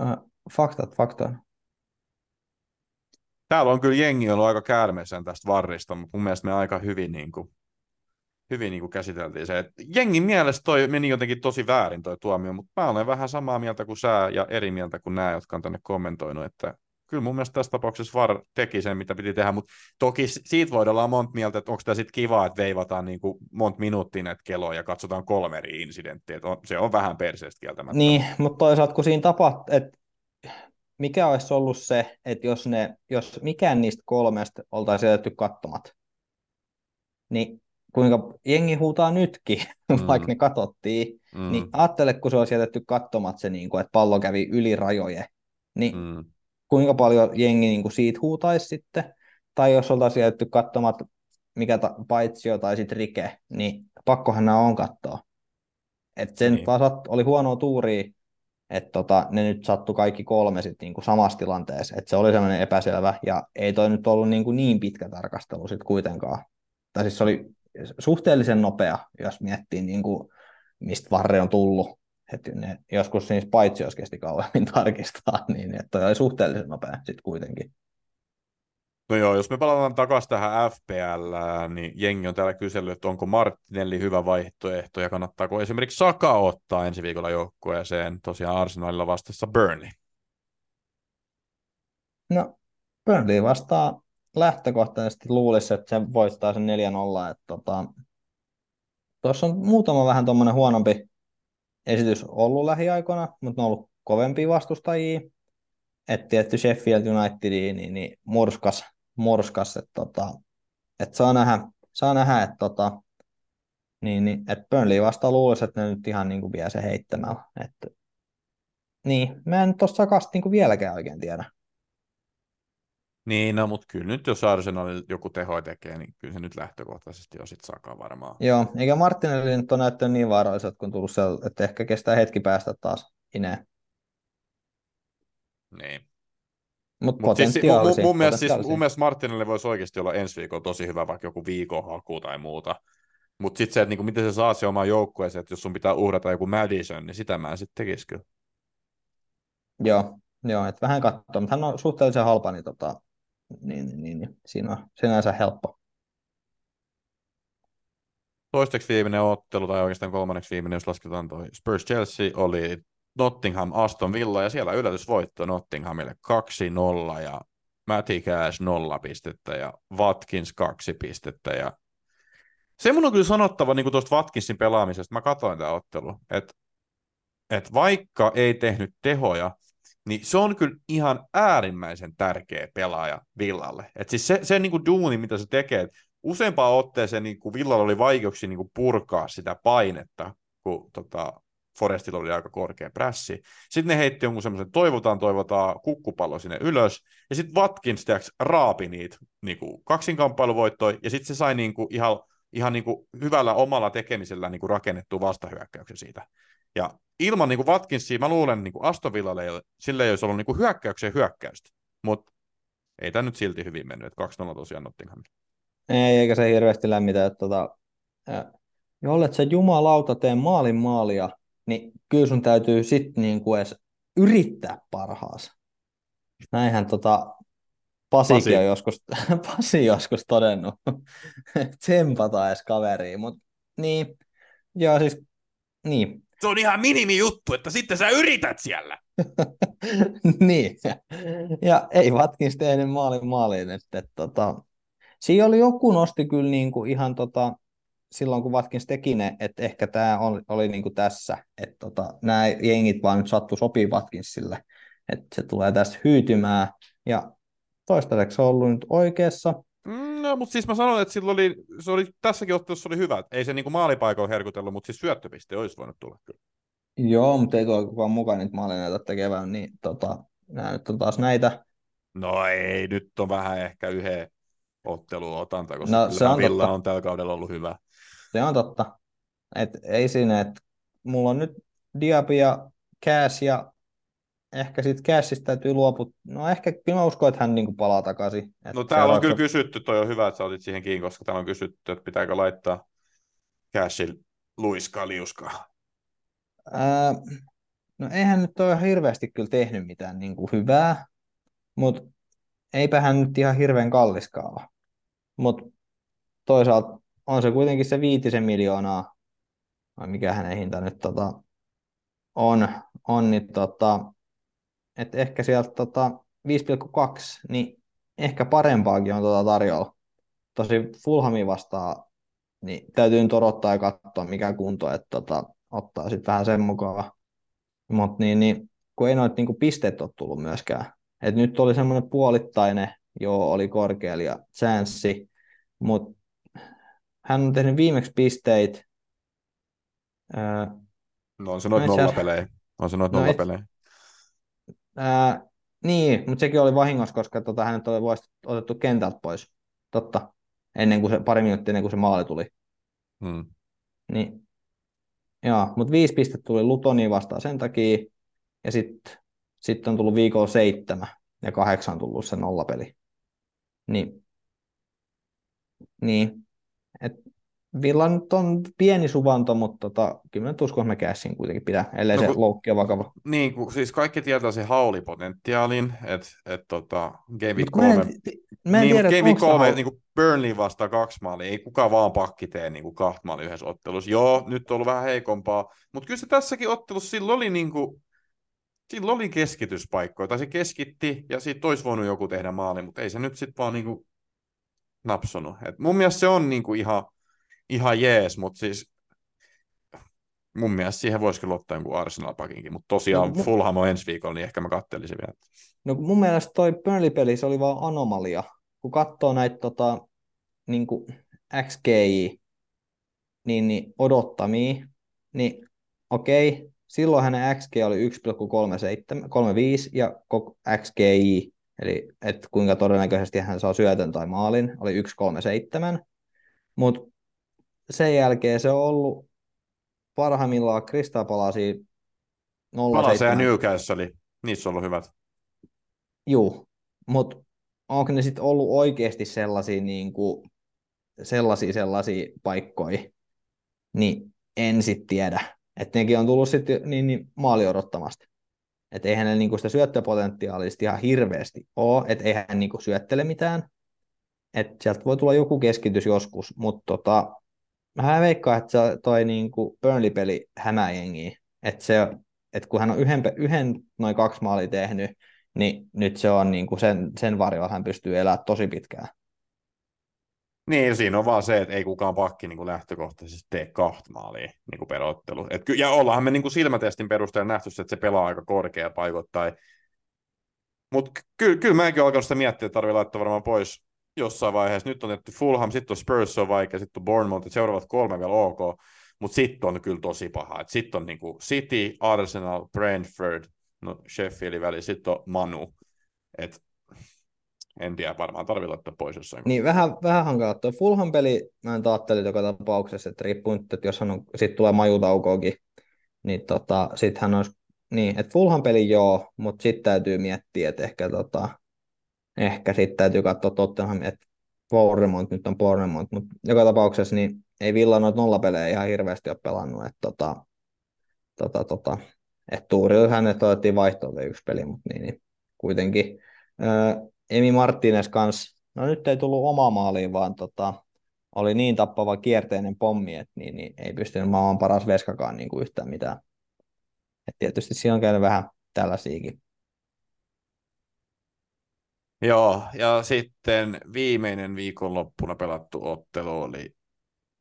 Äh, faktat, faktat. Täällä on kyllä jengi ollut aika käärmeissään tästä varrista, mutta mun mielestä me aika hyvin, niin kuin, hyvin niin kuin käsiteltiin se. että jengin mielestä toi meni jotenkin tosi väärin toi tuomio, mutta mä olen vähän samaa mieltä kuin sä ja eri mieltä kuin nämä, jotka on tänne kommentoinut, että kyllä mun mielestä tässä tapauksessa VAR teki sen, mitä piti tehdä, mutta toki siitä voidaan olla monta mieltä, että onko tämä sitten kiva, että veivataan niin kuin monta minuuttia näitä keloja ja katsotaan kolme eri incidenttiä, on, se on vähän perseestä kieltämättä. Niin, mutta toisaalta kun siinä tapahtuu, että mikä olisi ollut se, että jos, ne, jos mikään niistä kolmesta oltaisiin jätetty katsomat, niin kuinka jengi huutaa nytkin, mm. vaikka ne katsottiin, mm. niin ajattele, kun se olisi jätetty katsomat se, niin kuin, että pallo kävi yli rajoje, niin mm. Kuinka paljon jengi niin kuin siitä huutaisi sitten, tai jos oltaisiin jätetty katsomat mikä ta- paitsio tai sitten rike, niin pakkohan nämä on katsoa. Et sen niin. vaan oli huonoa tuuria, että tota, ne nyt sattu kaikki kolme sit niinku samassa tilanteessa, että se oli sellainen epäselvä, ja ei toi nyt ollut niinku niin pitkä tarkastelu sitten kuitenkaan. Tai siis se oli suhteellisen nopea, jos miettii, niinku, mistä varre on tullut. Et ne, joskus siis paitsi jos kesti kauemmin tarkistaa, niin että oli suhteellisen nopea sitten kuitenkin. No joo, jos me palataan takaisin tähän FPL, niin jengi on täällä kysellyt, että onko Martinelli hyvä vaihtoehto ja kannattaako esimerkiksi Saka ottaa ensi viikolla joukkueeseen tosiaan Arsenalilla vastassa Burnley? No, Burnley vastaa lähtökohtaisesti luulisi, että se voittaa sen 4-0. Että tota, tuossa on muutama vähän tuommoinen huonompi esitys ollut lähiaikoina, mutta ne on ollut kovempia vastustajia. Että tietty Sheffield Unitediin niin, niin murskas murskas, että tota, et saa nähdä, saa nähdä että tota, niin, niin, et Burnley vasta luulisi, että ne nyt ihan niin kuin vie se heittämällä. Että, niin, mä en tuossa sakasta niin kuin vieläkään oikein tiedä. Niin, no, mutta kyllä nyt jos Arsenal joku teho tekee, niin kyllä se nyt lähtökohtaisesti on sitten Saka varmaan. Joo, eikä Martinelli nyt ole näyttänyt niin vaaralliselta, kun tullut siellä, että ehkä kestää hetki päästä taas ineen. Niin. Mut Mut siis, mun, mun, mielestä, siis, mun mielestä Martinelle voisi oikeasti olla ensi viikolla tosi hyvä, vaikka joku viikonhaku tai muuta. Mutta sitten se, että niinku, miten se saa se omaan joukkueeseen, että jos sun pitää uhrata joku Madison, niin sitä mä en sitten tekisi kyllä. Joo, joo että vähän katsoa, mutta hän on suhteellisen halpa, niin, tota, niin, niin, niin, siinä on sinänsä helppo. Toisteksi viimeinen ottelu, tai oikeastaan kolmanneksi viimeinen, jos lasketaan toi Spurs Chelsea, oli Nottingham Aston Villa ja siellä yllätysvoitto Nottinghamille 2-0 ja Matty Cash 0 pistettä ja Watkins 2 pistettä ja se mun on kyllä sanottava niin tuosta Watkinsin pelaamisesta, mä katsoin tämä ottelu, että et vaikka ei tehnyt tehoja, niin se on kyllä ihan äärimmäisen tärkeä pelaaja Villalle. Et siis se, se niin kuin duuni, mitä se tekee, useampaan otteeseen niin kuin Villalla oli vaikeuksia niin kuin purkaa sitä painetta, kun tota, Forestilla oli aika korkea prässi. Sitten ne heitti jonkun semmoisen toivotaan, toivotaan kukkupallo sinne ylös. Ja sitten Watkins tiiäks, raapi niitä niin kaksinkamppailuvoittoja. Ja sitten se sai niin kuin, ihan, ihan niin kuin, hyvällä omalla tekemisellä niin kuin, rakennettua vastahyökkäyksen siitä. Ja ilman niin kuin Watkinsia mä luulen niin kuin Aston Villalle, sille ei olisi ollut niin kuin hyökkäyksen hyökkäystä. Mutta ei tämä nyt silti hyvin mennyt, että 2-0 tosiaan Nottinghamille. Ei, eikä se hirveästi lämmitä, että tota, jollet se jumalauta tee maalin maalia, niin kyllä sun täytyy sitten niin kuin edes yrittää parhaas. Näinhän tota Pasikin Pasi. on joskus, Pasi joskus todennut, tsempata edes kaveriin, mutta niin, joo siis, niin. Se on ihan minimi juttu, että sitten sä yrität siellä. niin, ja ei Watkins tehnyt maalin maaliin, että, että tota, siinä oli joku nosti kyllä niin kuin ihan tota, silloin, kun Watkins teki ne, että ehkä tämä oli, oli niin kuin tässä, että tota, nämä jengit vaan nyt sattu sopii Watkinsille, että se tulee tästä hyytymään, ja toistaiseksi se on ollut nyt oikeassa. Mm, no, mutta siis mä sanoin, että sillä oli, se oli, tässäkin ottelussa oli hyvä, ei se niin kuin maalipaikoilla herkutellut, mutta siis syöttöpiste olisi voinut tulla kyllä. Joo, mutta ei tuo kukaan mukaan niitä maalineita tekevään, niin tota, nämä nyt on taas näitä. No ei, nyt on vähän ehkä yhden ottelun otanta, koska no, se on, Villa on tällä kaudella ollut hyvä. Se on totta. Et ei siinä, että mulla on nyt Diaby ja Cash ja ehkä sitten Cashista täytyy luopua. No ehkä kyllä mä uskon, että hän niinku palaa takaisin. Et no täällä on kyllä kysytty, toi on hyvä, että sä otit siihen kiinni, koska täällä on kysytty, että pitääkö laittaa Cashin luiskaa liuskaa. Ää, no eihän nyt ole hirveästi kyllä tehnyt mitään niin kuin hyvää, mutta eipä hän nyt ihan hirveän kalliskaan Mutta toisaalta on se kuitenkin se viitisen miljoonaa, vai mikä hänen hinta nyt tota, on, on niin tota, että ehkä sieltä tota, 5,2, niin ehkä parempaakin on tuota tarjolla. Tosi Fulhami vastaa, niin täytyy nyt odottaa ja katsoa mikä kunto, että tota, ottaa sitten vähän sen mukaan. Mutta niin, niin, kun ei noita niin pisteet ole tullut myöskään. Et nyt oli semmoinen puolittainen, joo, oli korkealla ja chanssi, mutta hän on tehnyt viimeksi pisteitä. Ää, No on se noita No nollapelejä. On se noita No nollapelejä. Ää, niin, mutta sekin oli vahingossa, koska tota, hänet oli otettu kentältä pois. Totta. Ennen kuin se, pari minuuttia ennen kuin se maali tuli. Hmm. Niin, joo, mutta viisi pistettä tuli Lutoniin vastaan sen takia, ja sitten sit on tullut viikolla seitsemän, ja kahdeksan tullut se nollapeli. Niin, niin. Et Villa nyt on pieni suvanto, mutta tota, kyllä nyt uskon, että me käsin kuitenkin pitää, ellei No se kun- loukki on vakava. Niin, kun, siis kaikki tietää sen haulipotentiaalin, että et, tota, Week Mut mä en, 3 mä en niin, tiedä, 3 hau- niin kuin Burnley vastaa kaksi maalia, ei kukaan vaan pakki tee niin kuin kahta maalia yhdessä ottelussa. Joo, nyt on ollut vähän heikompaa, mutta kyllä se tässäkin ottelussa sillä oli, niin kuin, sillä oli keskityspaikkoja, tai se keskitti, ja siitä olisi voinut joku tehdä maali, mutta ei se nyt sitten vaan niin kuin napsonut. Et mun mielestä se on niin kuin ihan, ihan jees, mutta siis mun mielestä siihen voisi kyllä ottaa jonkun Arsenal-pakinkin, mutta tosiaan No, Fulham on ensi viikolla, niin ehkä mä kattelisin vielä. No mun mielestä toi Burnley-peli, se oli vaan anomalia. Kun katsoo näitä tota, niin XGI, niin, niin odottamia, niin okei, silloin hänen XG oli 1,35 ja XGI, eli että kuinka todennäköisesti hän saa syötön tai maalin, oli 1,37, mutta sen jälkeen se on ollut parhaimmillaan Crystal Palace Palase ja 0,7 Newcastle, niissä on ollut hyvät. Juu, mutta onko ne sitten ollut oikeasti sellaisia, niin kuin, sellaisia, sellaisia paikkoja, niin en sitten tiedä. Että nekin on tullut sitten niin, niin maali odottamasta. Että eihän ne niinku sitä syöttöpotentiaalia sit ihan hirveästi ole, että eihän hän niinku syöttele mitään. Että sieltä voi tulla joku keskitys joskus, mutta tota, mä veikkaan, että se toi niinku Burnley-peli hämää jengiä. Että se, et kun hän on yhden, yhden noin kaksi maalia tehnyt, niin nyt se on niinku sen, sen varjolla hän pystyy elämään tosi pitkään. Niin, siinä on vaan se, että ei kukaan pakki niin kuin lähtökohtaisesti tee kahta maalia niin kuin per ottelu. Et, ky- ja ollaanhan me niin kuin silmätestin perusteella nähty, että se pelaa aika korkea paikoittain. Mutta ky- kyllä mäkin olen alkanut sitä miettiä, että tarvii laittaa varmaan pois jossain vaiheessa. Nyt on tehty Fulham, sitten on Spurs on vaikea, sitten on Bournemouth, seuraavat kolme vielä ok. Mutta sitten on kyllä tosi paha. Sitten on niin kuin City, Arsenal, Brentford, no Sheffieldin väli, sitten on Manu. Et, en tiedä, varmaan tarvii laittaa pois jossain. Niin vähän, vähän hankala. Tuo Fulham peli, mä nyt ajattelin joka tapauksessa, että riippuu nyt, että jos hän on, sit tulee majutaukoakin, niin tota, sit hän olisi, niin, että Fulham peli joo, mutta sitten täytyy miettiä, että ehkä tota, ehkä sitten täytyy katsoa Tottenham, että Bournemouth nyt on Bournemouth, mutta joka tapauksessa niin ei Villa noita nollapelejä ihan hirveästi ole pelannut, että tota, tota, tota, että Tuuri hänet otettiin vaihtoon yksi peli, mutta niin, niin kuitenkin. Öö, Emi Martinez kanssa, no nyt ei tullut oma maaliin, vaan tota, oli niin tappava kierteinen pommi, että niin, niin ei pystynyt maailman paras veskakaan niin kuin yhtään mitään. Et tietysti siinä on käynyt vähän tällaisiakin. Joo, ja sitten viimeinen viikonloppuna pelattu ottelu oli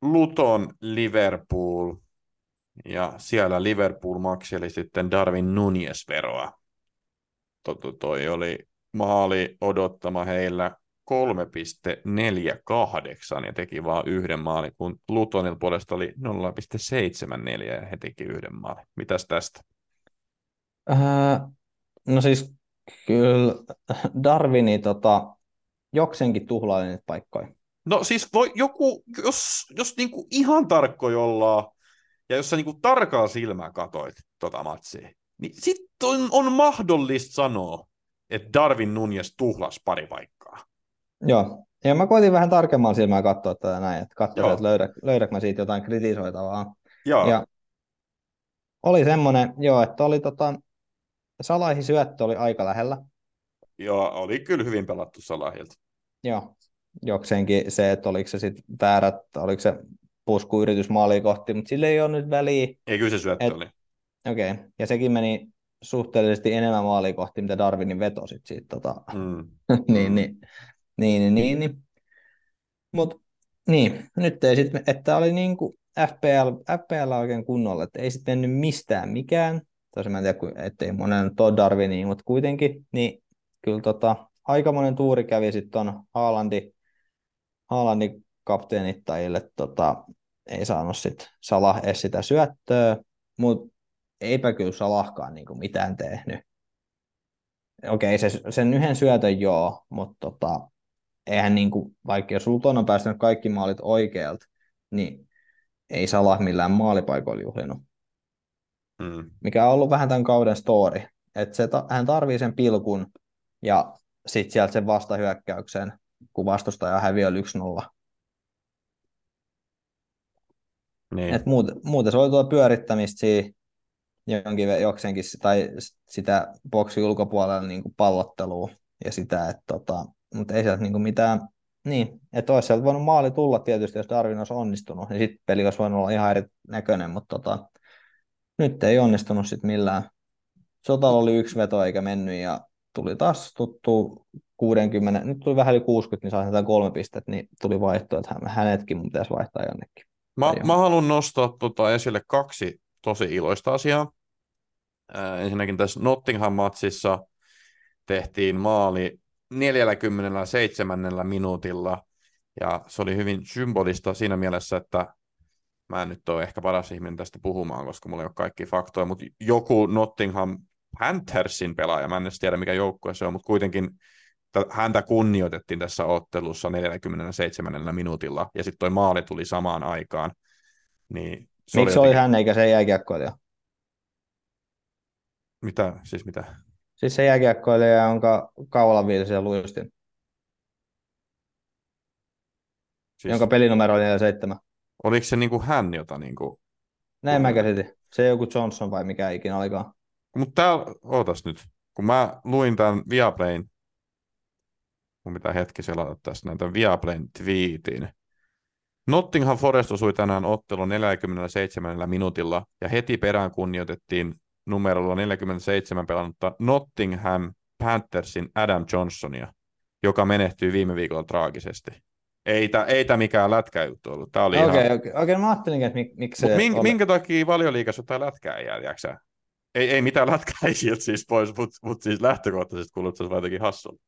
Luton Liverpool, ja siellä Liverpool makseli sitten Darwin Nunes-veroa. To, to, toi oli maali odottama heillä 3,48 ja teki vain yhden maalin, kun Lutonil puolesta oli 0,74 ja he teki yhden maalin. Mitäs tästä? Öö, no siis kyllä Darwini tota, jokseenkin tuhlaili niitä paikkoja. No siis voi joku, jos, jos niinku ihan tarkkoja ollaan, ja jos sä niinku tarkalla silmää katoit tota matsia, niin sitten on, on mahdollista sanoa, että Darwin Nunes tuhlas pari paikkaa. Joo, ja mä koitin vähän tarkemman silmää katsoa tätä näin, että katsoin, että löydä, löydäkö mä siitä jotain kritisoitavaa. Joo, Ja oli semmoinen, joo, että oli tota, Salahi syöttö oli aika lähellä. joo, oli kyllä hyvin pelattu Salahilta. Joo, jokseenkin se, että oliko se sitten väärät, oliko se puskuyritys maaliin kohti, mutta sillä ei ole nyt väliä. Ei kyllä se syöttö Et- oli. Okei, okay. ja sekin meni suhteellisesti enemmän maalia kohti, mitä Darwinin vetosit siitä. Tota, Mm. niin, niin, niin, niin, niin, niin. Mut niin, nyt ei sitten, että oli niin kuin FPL, FPL oikein kunnolla, että ei sitten mennyt mistään mikään. Tosi mä en tiedä, ettei monen tuo Darwiniin, mutta kuitenkin, niin kyllä tota, aikamoinen tuuri kävi sitten on Haalandi, kapteenittajille, tota, ei saanut sitten Salah edes sitä syöttöä, mutta eipä kyllä Salahkaan niinku mitään tehnyt. Okei, se, sen yhden syötön joo, mutta tota, eihän niinku, vaikka jos Luton on päästänyt kaikki maalit oikealta, niin ei Salah millään maalipaikoilla juhlinut, Mm. mikä on ollut vähän tämän kauden story. Että se, hän tarvii sen pilkun ja sitten sieltä sen vastahyökkäyksen, kun vastustaja häviö 1-0. Niin. Et muuten, muuten se oli tuo pyörittämistä siinä jonkin, jokseenkin, tai sitä boksin ulkopuolella niin kuin pallottelua ja sitä, että tota, mutta ei sieltä niin kuin mitään, niin, että olisi sieltä voinut maali tulla tietysti, jos Darwin olisi onnistunut, niin sitten peli olisi voinut olla ihan eri näköinen, mutta tota, nyt ei onnistunut sitten millään. Sotalla oli yksi veto eikä mennyt ja tuli taas tuttu 60, nyt tuli vähän yli 60, niin sai kolme pistettä, niin tuli vaihto, että hän- hänetkin mun pitäisi vaihtaa jonnekin. Mä, mä haluan nostaa tota esille kaksi tosi iloista asiaa. Ää, ensinnäkin tässä Nottingham-matsissa tehtiin maali 47. minuutilla, ja se oli hyvin symbolista siinä mielessä, että mä en nyt ole ehkä paras ihminen tästä puhumaan, koska mulla ei ole kaikki faktoja, mutta joku Nottingham Panthersin pelaaja, mä en edes tiedä mikä joukkue se on, mutta kuitenkin häntä kunnioitettiin tässä ottelussa 47. minuutilla, ja sitten toi maali tuli samaan aikaan. Niin se Miksi oli jotenkin- hän eikä se jääkiekkoilija? Mitä, siis mitä? Siis se jääkiekkoilija, jonka kaula viilsi ja luistin, Siis, jonka pelinumero oli 47. Oliko se niinku hän, jota niinku... Näin mä käsitin. Se joku Johnson vai mikä ikinä olikaan. Mutta täällä, ootas nyt, kun mä luin tämän Viaplayn, mun pitää hetki selata tässä näitä Viaplayn twiitin. Nottingham Forest osui tänään ottelun 47 minuutilla ja heti perään kunnioitettiin numerolla 47 pelannutta Nottingham Panthersin Adam Johnsonia, joka menehtyi viime viikolla traagisesti. Ei tämä ei tää mikään lätkäjuttu ollut. Tämä oli Okei, ihan... okei, okei, mä ajattelinkin, että mik, miksi Mut se minkä, oli. minkä takia valioliikassa jotain lätkää tiiäksä? Ei, ei mitään lätkää sieltä siis pois, mutta mut siis lähtökohtaisesti kuulostaa jotenkin hassulta.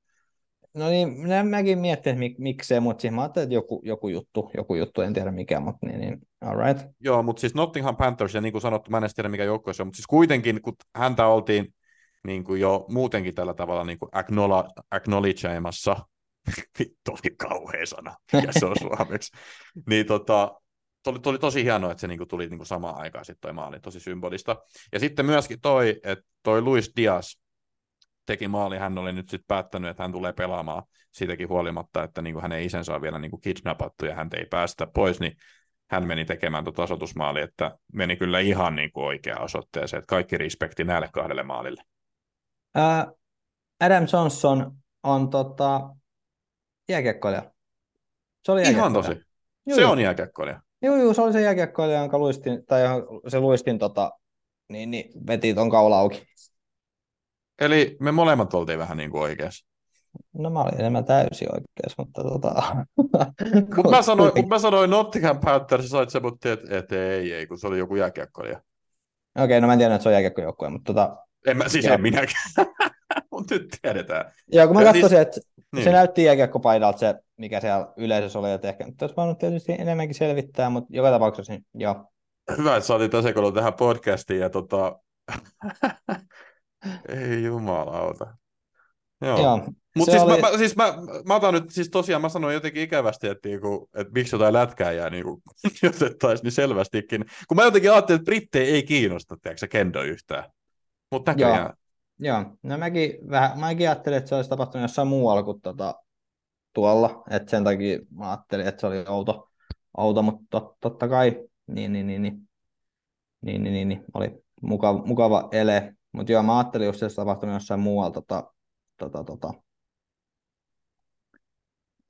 No niin, minä, mäkin mietin, että mik, miksei, mutta siis mä ajattelin, että joku, joku juttu, joku juttu, en tiedä mikä, mutta niin, niin all right. Joo, mutta siis Nottingham Panthers, ja niin kuin sanottu, mä en tiedä mikä joukkue se on, mutta siis kuitenkin, kun häntä oltiin niin kuin jo muutenkin tällä tavalla niin kuin acknowledgeimassa, vittu oli kauhea sana, mikä se on suomeksi, niin tota, oli, oli tosi hienoa, että se niin kuin tuli niin kuin samaan aikaan sitten toi maali, tosi symbolista. Ja sitten myöskin toi, että toi Luis Diaz teki maali, hän oli nyt sitten päättänyt, että hän tulee pelaamaan siitäkin huolimatta, että niin kuin hänen isänsä on vielä niin kuin kidnappattu ja häntä ei päästä pois, niin hän meni tekemään tuota tasoitusmaali, että meni kyllä ihan niin kuin oikeaan osoitteeseen, että kaikki respekti näille kahdelle maalille. Ää, Adam Johnson on tota, jääkiekkoilija. Se oli Ihan tosi. Juu, se on jääkiekkoilija. Joo, joo, se oli se jääkiekkoilija, jonka luistin, tai se luistin tota, niin, niin, veti ton kaula auki. Eli me molemmat oltiin vähän niin kuin oikeassa. No mä olin enemmän täysin oikeassa, mutta tota... Mutta mä, sanoin, mut mä sanoin Nottingham Panthers, ja sait se, mutta et, et, ei, ei, kun se oli joku jääkiekkoilija. Okei, no mä en tiedä, että se on jääkiekkojoukkue, mutta tota... En mä, siis Joo. en minäkään. nyt tiedetään. Joo, kun mä katsoin siis- että Niin. se näytti jääkiekkopaidalta se, mikä siellä yleisössä oli, että ehkä nyt olisi voinut tietysti enemmänkin selvittää, mutta joka tapauksessa niin joo. Hyvä, että saatiin tasekolla tähän podcastiin ja tota... ei jumalauta. Joo. joo. Mutta siis, oli- mä, mä, siis mä, mä otan nyt, siis tosiaan mä sanoin jotenkin ikävästi, että, niinku, että miksi jotain lätkää jää niinku, kunnioitettaisiin niin selvästikin. Kun mä jotenkin ajattelin, että brittejä ei kiinnosta, tiedätkö se kendo yhtään. Mutta näköjään. Joo, no mäkin, vähän, mäkin ajattelin, että se olisi tapahtunut jossain muualla kuin tota, tuolla, että sen takia mä ajattelin, että se oli outo, outo mutta tot, totta kai niin, niin, niin, niin, niin, niin, niin, niin. Oli mukava, mukava ele. Mutta joo, mä ajattelin että se tapahtunut jossain muualla tota, tota, tota.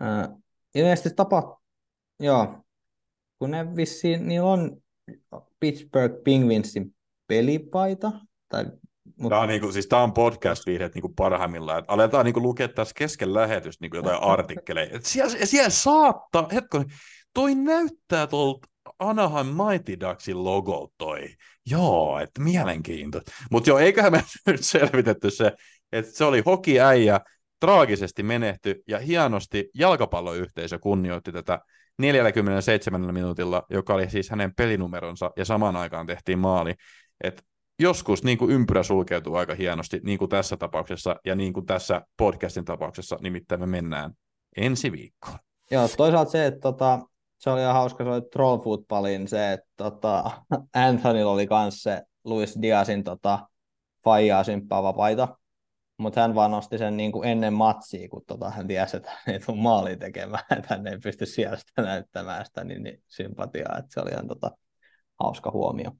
Äh, ilmeisesti tapa, joo, kun ne vissiin, niillä on Pittsburgh Penguinsin pelipaita, tai Mut, Tämä on, niin kuin, siis tämä on podcast-viihdet niin kuin parhaimmillaan. Että aletaan niin kuin, lukea tässä kesken lähetystä niin kuin jotain artikkeleja. Et siellä, siellä saattaa, hetkonen, toi näyttää tuolta Anaheim Mighty Ducksin logo toi. Joo, että mielenkiintoista. Mutta joo, eiköhän me nyt selvitetty se, että se oli hokiäijä, traagisesti menehty ja hienosti jalkapalloyhteisö kunnioitti tätä 47 minuutilla, joka oli siis hänen pelinumeronsa ja samaan aikaan tehtiin maali. Et joskus niin kuin ympyrä sulkeutuu aika hienosti, niin kuin tässä tapauksessa ja niin kuin tässä podcastin tapauksessa, nimittäin me mennään ensi viikkoon. Joo, toisaalta se, että tota, se oli ihan hauska, se oli troll footballin se, että tota, Anthonylla oli kanssa se Luis Diazin tota, faijaa symppaava paita, mutta hän vaan nosti sen niin kuin ennen matsia, kun tota, hän tiesi, että hän ei tule maaliin tekemään, että hän ei pysty siellä sitä näyttämään sitä niin, niin sympatiaa, että se oli ihan tota, hauska huomio.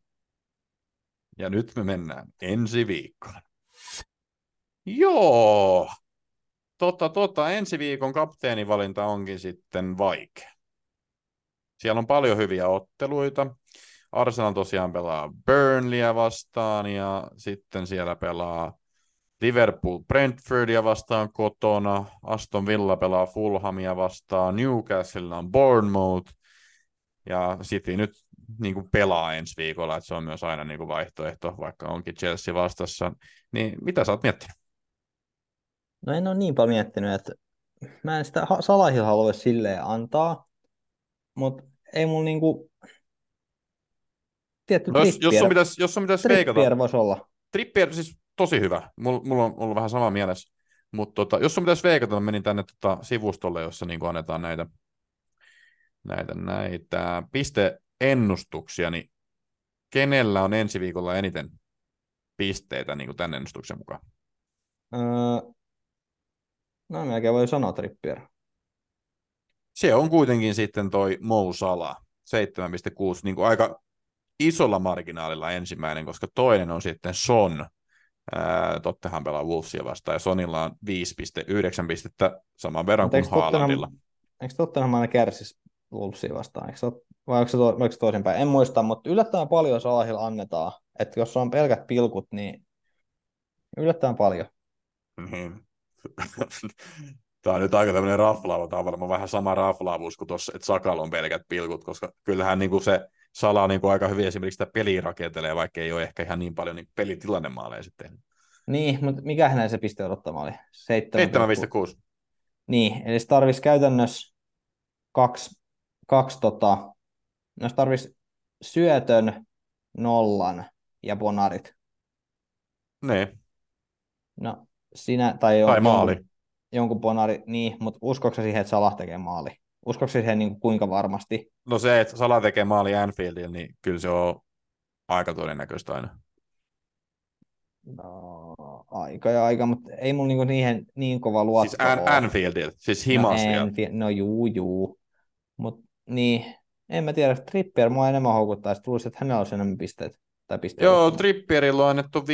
Ja nyt me mennään ensi viikkoon. Joo, tota, tota, ensi viikon kapteenivalinta onkin sitten vaikea. Siellä on paljon hyviä otteluita. Arsenal tosiaan pelaa Burnleyä vastaan ja sitten siellä pelaa Liverpool Brentfordia vastaan kotona, Aston Villa pelaa Fulhamia vastaan, Newcastle on Bournemouth ja City nyt niin kuin pelaa ensi viikolla, että se on myös aina niin kuin vaihtoehto, vaikka onkin Chelsea vastassa. Niin mitä sä oot miettinyt? No en ole niin paljon miettinyt, että mä en sitä Salahilla halua silleen antaa, mutta ei mulla niinku... Tietty no, jos, jos sun pitäisi, jos sun pitäisi veikata... voisi olla. Trippier, siis tosi hyvä. Mulla, mulla on ollut vähän sama mielessä. Mutta tota, jos sun pitäisi veikata, mä menin tänne tota sivustolle, jossa niin annetaan näitä, näitä, näitä pisteennustuksia, niin kenellä on ensi viikolla eniten pisteitä niin kuin tämän ennustuksen mukaan? Öö, no melkein voi sanoa Trippier. Se on kuitenkin sitten toi Mou Sala, 7,6, niin kuin aika isolla marginaalilla ensimmäinen, koska toinen on sitten Son, Tottenham pelaa Wolvesia vastaan, ja Sonilla on 5,9 pistettä saman verran kuin Haalandilla. Eikö Tottenham aina kärsis Wolvesia vastaan? Eikö, vai onko se, to, onko se toisinpäin? En muista, mutta yllättävän paljon Salahilla annetaan. Että jos on pelkät pilkut, niin yllättävän paljon. Niin. Tämä on nyt aika tämmöinen raflaava, varmaan vähän sama raflaavuus kuin tuossa, että Sakal on pelkät pilkut, koska kyllähän niin kuin se Sala niin kuin aika hyvin esimerkiksi sitä peliä rakentelee, vaikka ei ole ehkä ihan niin paljon niin pelitilanne sitten. Niin, mutta mikä hänen se piste odottama oli? 7,6. Niin, eli se tarvitsisi käytännössä kaksi, kaksi tota, no se tarvitsisi syötön, nollan ja bonarit. Niin. No, sinä, tai, tai maali jonkun bonari, niin, mutta uskoksi siihen, että Salah tekee maali? Uskoksi siihen niin kuin kuinka varmasti? No se, että Salah tekee maali Anfieldilla, niin kyllä se on aika todennäköistä aina. No, aika ja aika, mutta ei mulla niinku niihin niin kova luotto Siis An- Anfieldilla, siis himas no, Anfield, no juu, juu. Mutta niin, en mä tiedä, Trippier mua enemmän houkuttaa, että luulisin, että hänellä olisi enemmän pisteet. Tai Joo, Trippierillä on annettu 5.1,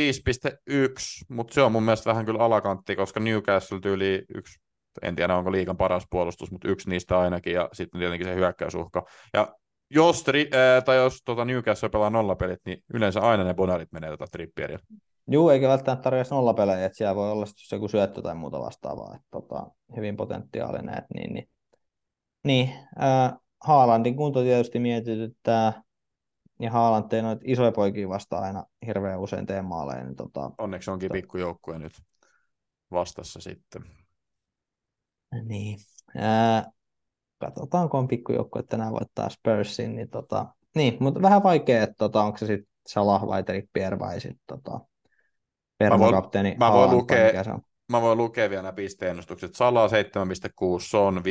mutta se on mun mielestä vähän kyllä alakantti, koska Newcastle tyyli yksi, en tiedä onko liikan paras puolustus, mutta yksi niistä ainakin, ja sitten tietenkin se hyökkäysuhka. Ja jos, tri, äh, tai jos tota Newcastle pelaa nollapelit, niin yleensä aina ne bonarit menee tätä tota Trippierillä. Joo, eikä välttämättä tarvitse nollapelejä, että siellä voi olla joku syöttö tai muuta vastaavaa, että tota, hyvin potentiaalinen, että niin, niin. niin äh, Haalandin kunto tietysti mietityttää, ja Haaland tee noita isoja poikia vastaan aina hirveän usein tee maaleja. Niin tota, Onneksi onkin to... pikkujoukkue nyt vastassa sitten. Niin. Ää, katsotaan, kun on pikkujoukkue tänään voittaa Spursin. Niin, tota, niin mutta vähän vaikea, että tota, onko se sitten Salah vai Trippier vai sitten tota, mä voin, mä voin lukea, Mä voin lukea vielä nämä pisteennustukset. Salah 7,6, Son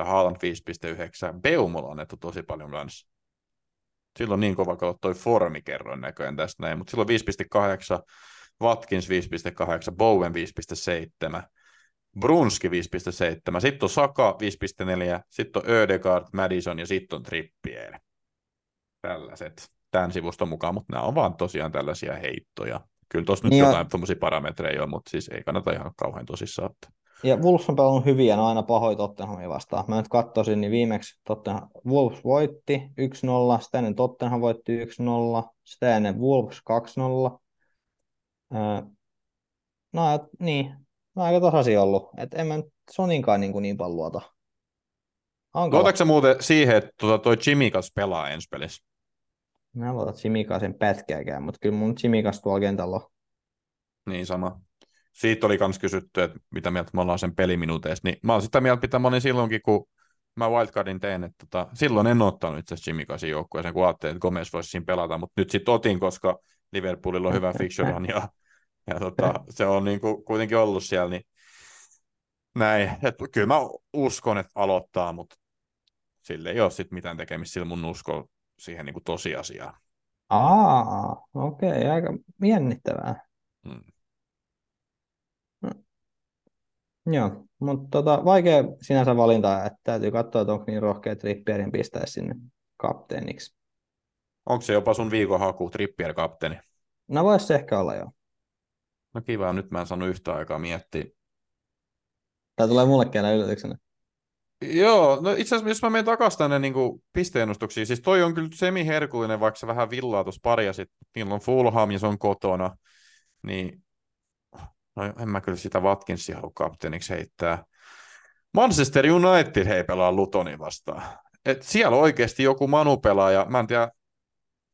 5,9, Haaland 5,9. Beumol on annettu tosi paljon kanssa silloin niin kova kautta toi formikerroin näköjään tästä näin, mutta silloin 5.8, Watkins 5.8, Bowen 5.7, Brunski 5.7, sitten on Saka 5.4, sitten on Ödegaard, Madison ja sitten on Trippier. Tällaiset tämän sivuston mukaan, mutta nämä on vaan tosiaan tällaisia heittoja. Kyllä tuossa nyt niin jotain tuommoisia parametreja on, mutta siis ei kannata ihan kauhean tosissaan ottaa. Ja Wolves on pelannut ne on aina pahoin Tottenhamia vastaan. Mä nyt katsoisin, niin viimeksi Tottenham, Wolves voitti 1-0, sitä ennen Tottenham voitti 1-0, sitä ennen Wolves 2-0. Öö, no et, niin, no aika tasaisia ollut. Et en mä nyt Soninkaan niin, kuin niin paljon luota. Luotatko muuten siihen, että tuota toi Chimikas pelaa ensi pelissä? Mä en luota Chimikasen pätkääkään, mutta kyllä mun Chimikas tuolla kentällä on. Niin sama. Siitä oli myös kysytty, että mitä mieltä me ollaan sen peliminuuteista. Niin mä oon sitä mieltä, mitä mä olin silloinkin, kun mä wildcardin tein, että tota, silloin en ottanut itse asiassa Chimikasin joukkueeseen, kun ajattelin, että Gomez voisi siinä pelata, mutta nyt sitten otin, koska Liverpoolilla on hyvä fixture ja, ja tota, se on niin kuitenkin ollut siellä, niin näin. Et kyllä mä uskon, että aloittaa, mutta sille ei ole sitten mitään tekemistä sillä mun usko siihen niin kuin tosiasiaan. Aa, okei, okay, aika jännittävää. Hmm. Joo, mutta tota, vaikea sinänsä valinta, että täytyy katsoa, että onko niin rohkea Trippierin pistää sinne kapteeniksi. Onko se jopa sun viikon haku, Trippier kapteeni? No voisi se ehkä olla jo. No kiva, nyt mä en saanut yhtä aikaa miettiä. Tämä tulee mullekin aina yllätyksenä. Joo, no itse asiassa jos mä menen takaisin tänne niin pisteennustuksiin, siis toi on kyllä semiherkullinen, vaikka se vähän villaa tuossa parjasit, niillä on Fulham ja se on kotona, niin no en mä kyllä sitä Watkinsia halua kapteeniksi heittää. Manchester United hei pelaa Lutonin vastaan. Et siellä on oikeasti joku Manu pelaaja, mä en tiedä,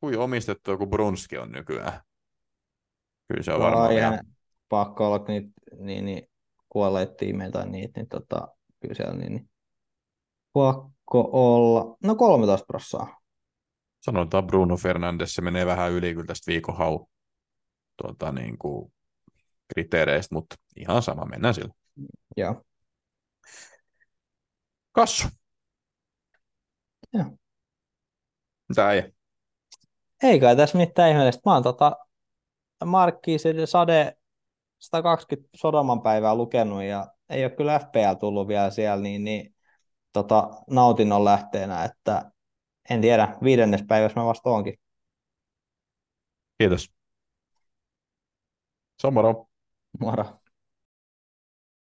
kuin omistettu joku Brunski on nykyään. Kyllä se on varmaan ihan pakko olla niitä niin, niin, kuolleet tiimejä tai niitä, niin tota, kyllä siellä niin, niin pakko olla, no 13 prossaa. Sanotaan Bruno Fernandes, se menee vähän yli kyllä tästä viikon hau tuota, niin kuin, kriteereistä, mutta ihan sama, mennään sillä. Joo. Kassu. Joo. Mitä ei? Ei kai tässä mitään ihmeellistä. Mä oon tota Markkisen Sade 120 Sodoman päivää lukenut ja ei ole kyllä FPL tullut vielä siellä, niin, niin tota, nautinnon lähteenä, että en tiedä, viidennes päivässä mä vasta onkin. Kiitos. Se on moro. Moro.